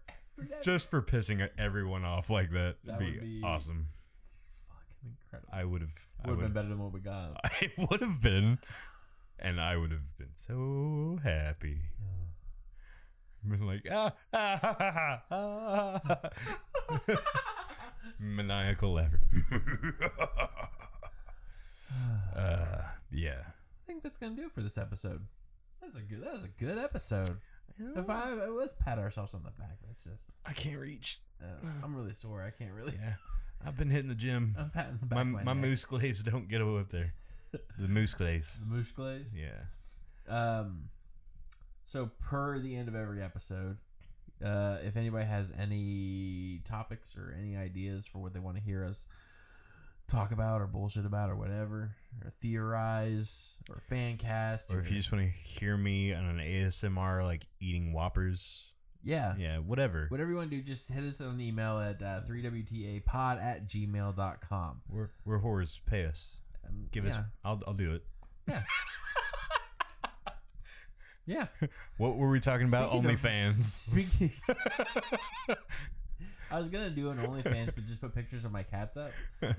just for pissing everyone off like that. That be, would be- awesome. fucking incredible. I would have. Would have been better than what we got. It would have been. and I would have been so happy. Been like ah, ah, ha, ha, ha, ah. maniacal laughter. uh, yeah. I think that's gonna do it for this episode. That's a good. That was a good episode. If I let's pat ourselves on the back. Let's just. I can't reach. Uh, I'm really sore. I can't really. Yeah, I've been hitting the gym. I'm patting the back. My my my moose glaze don't get up there. The moose glaze. The moose glaze. Yeah. Um, so per the end of every episode, uh, if anybody has any topics or any ideas for what they want to hear us talk about or bullshit about or whatever, or theorize or fan cast, Or if you just want to hear me on an ASMR like eating Whoppers, yeah, yeah, whatever. whatever you want to do, just hit us on an email at uh, 3wtapod at gmail.com. We're we're whores. Pay us. Um, Give yeah. us. I'll I'll do it. Yeah. Yeah. What were we talking about? OnlyFans. Speaking, I was gonna do an OnlyFans, but just put pictures of my cats up.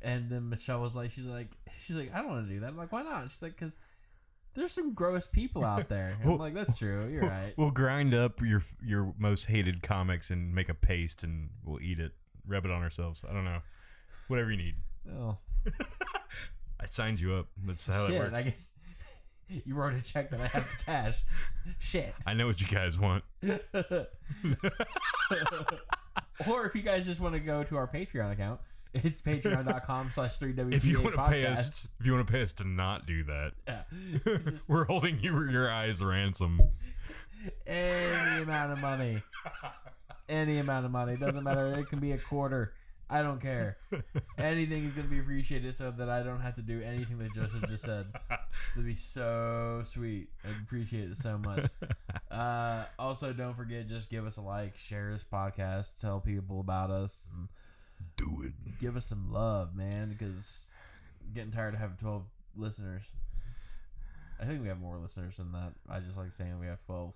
And then Michelle was like, she's like, she's like, I don't want to do that. I'm like, why not? She's like, because there's some gross people out there. And I'm like, that's true. You're right. We'll grind up your your most hated comics and make a paste, and we'll eat it, rub it on ourselves. I don't know, whatever you need. Oh I signed you up. That's how it shit! works. I guess you wrote a check that I have to cash. Shit. I know what you guys want. or if you guys just want to go to our Patreon account, it's patreon.com slash 3W. If you want to pay us, if you want to pay us to not do that, Yeah. Just we're holding you your eyes ransom. any amount of money. Any amount of money. Doesn't matter. It can be a quarter. I don't care. Anything is going to be appreciated so that I don't have to do anything that Joseph just said. That'd be so sweet. I'd appreciate it so much. Uh, also, don't forget, just give us a like, share this podcast, tell people about us, and do it. give us some love, man, because I'm getting tired of having 12 listeners. I think we have more listeners than that. I just like saying we have 12.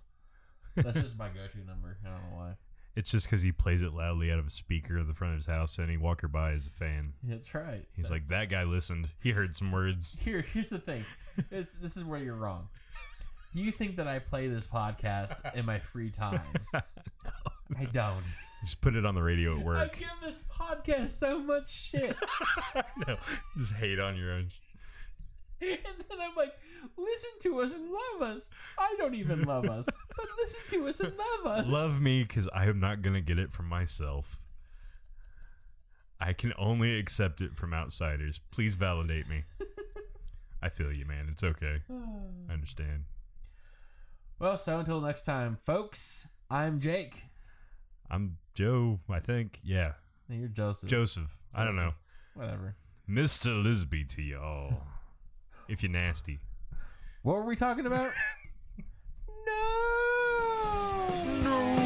That's just my go to number. I don't know why. It's just because he plays it loudly out of a speaker at the front of his house, and he walker by as a fan. That's right. He's That's- like, that guy listened. He heard some words. Here, here's the thing. This, this is where you're wrong. You think that I play this podcast in my free time. I don't. Just put it on the radio at work. I give this podcast so much shit. no, just hate on your own. And then I'm like, listen to us and love us. I don't even love us, but listen to us and love us. Love me because I am not going to get it from myself. I can only accept it from outsiders. Please validate me. I feel you, man. It's okay. I understand. Well, so until next time, folks, I'm Jake. I'm Joe, I think. Yeah. And you're Joseph. Joseph. I don't know. Whatever. Mr. Lisby to y'all. If you're nasty. What were we talking about? no! no.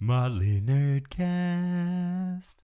Motley Nerdcast.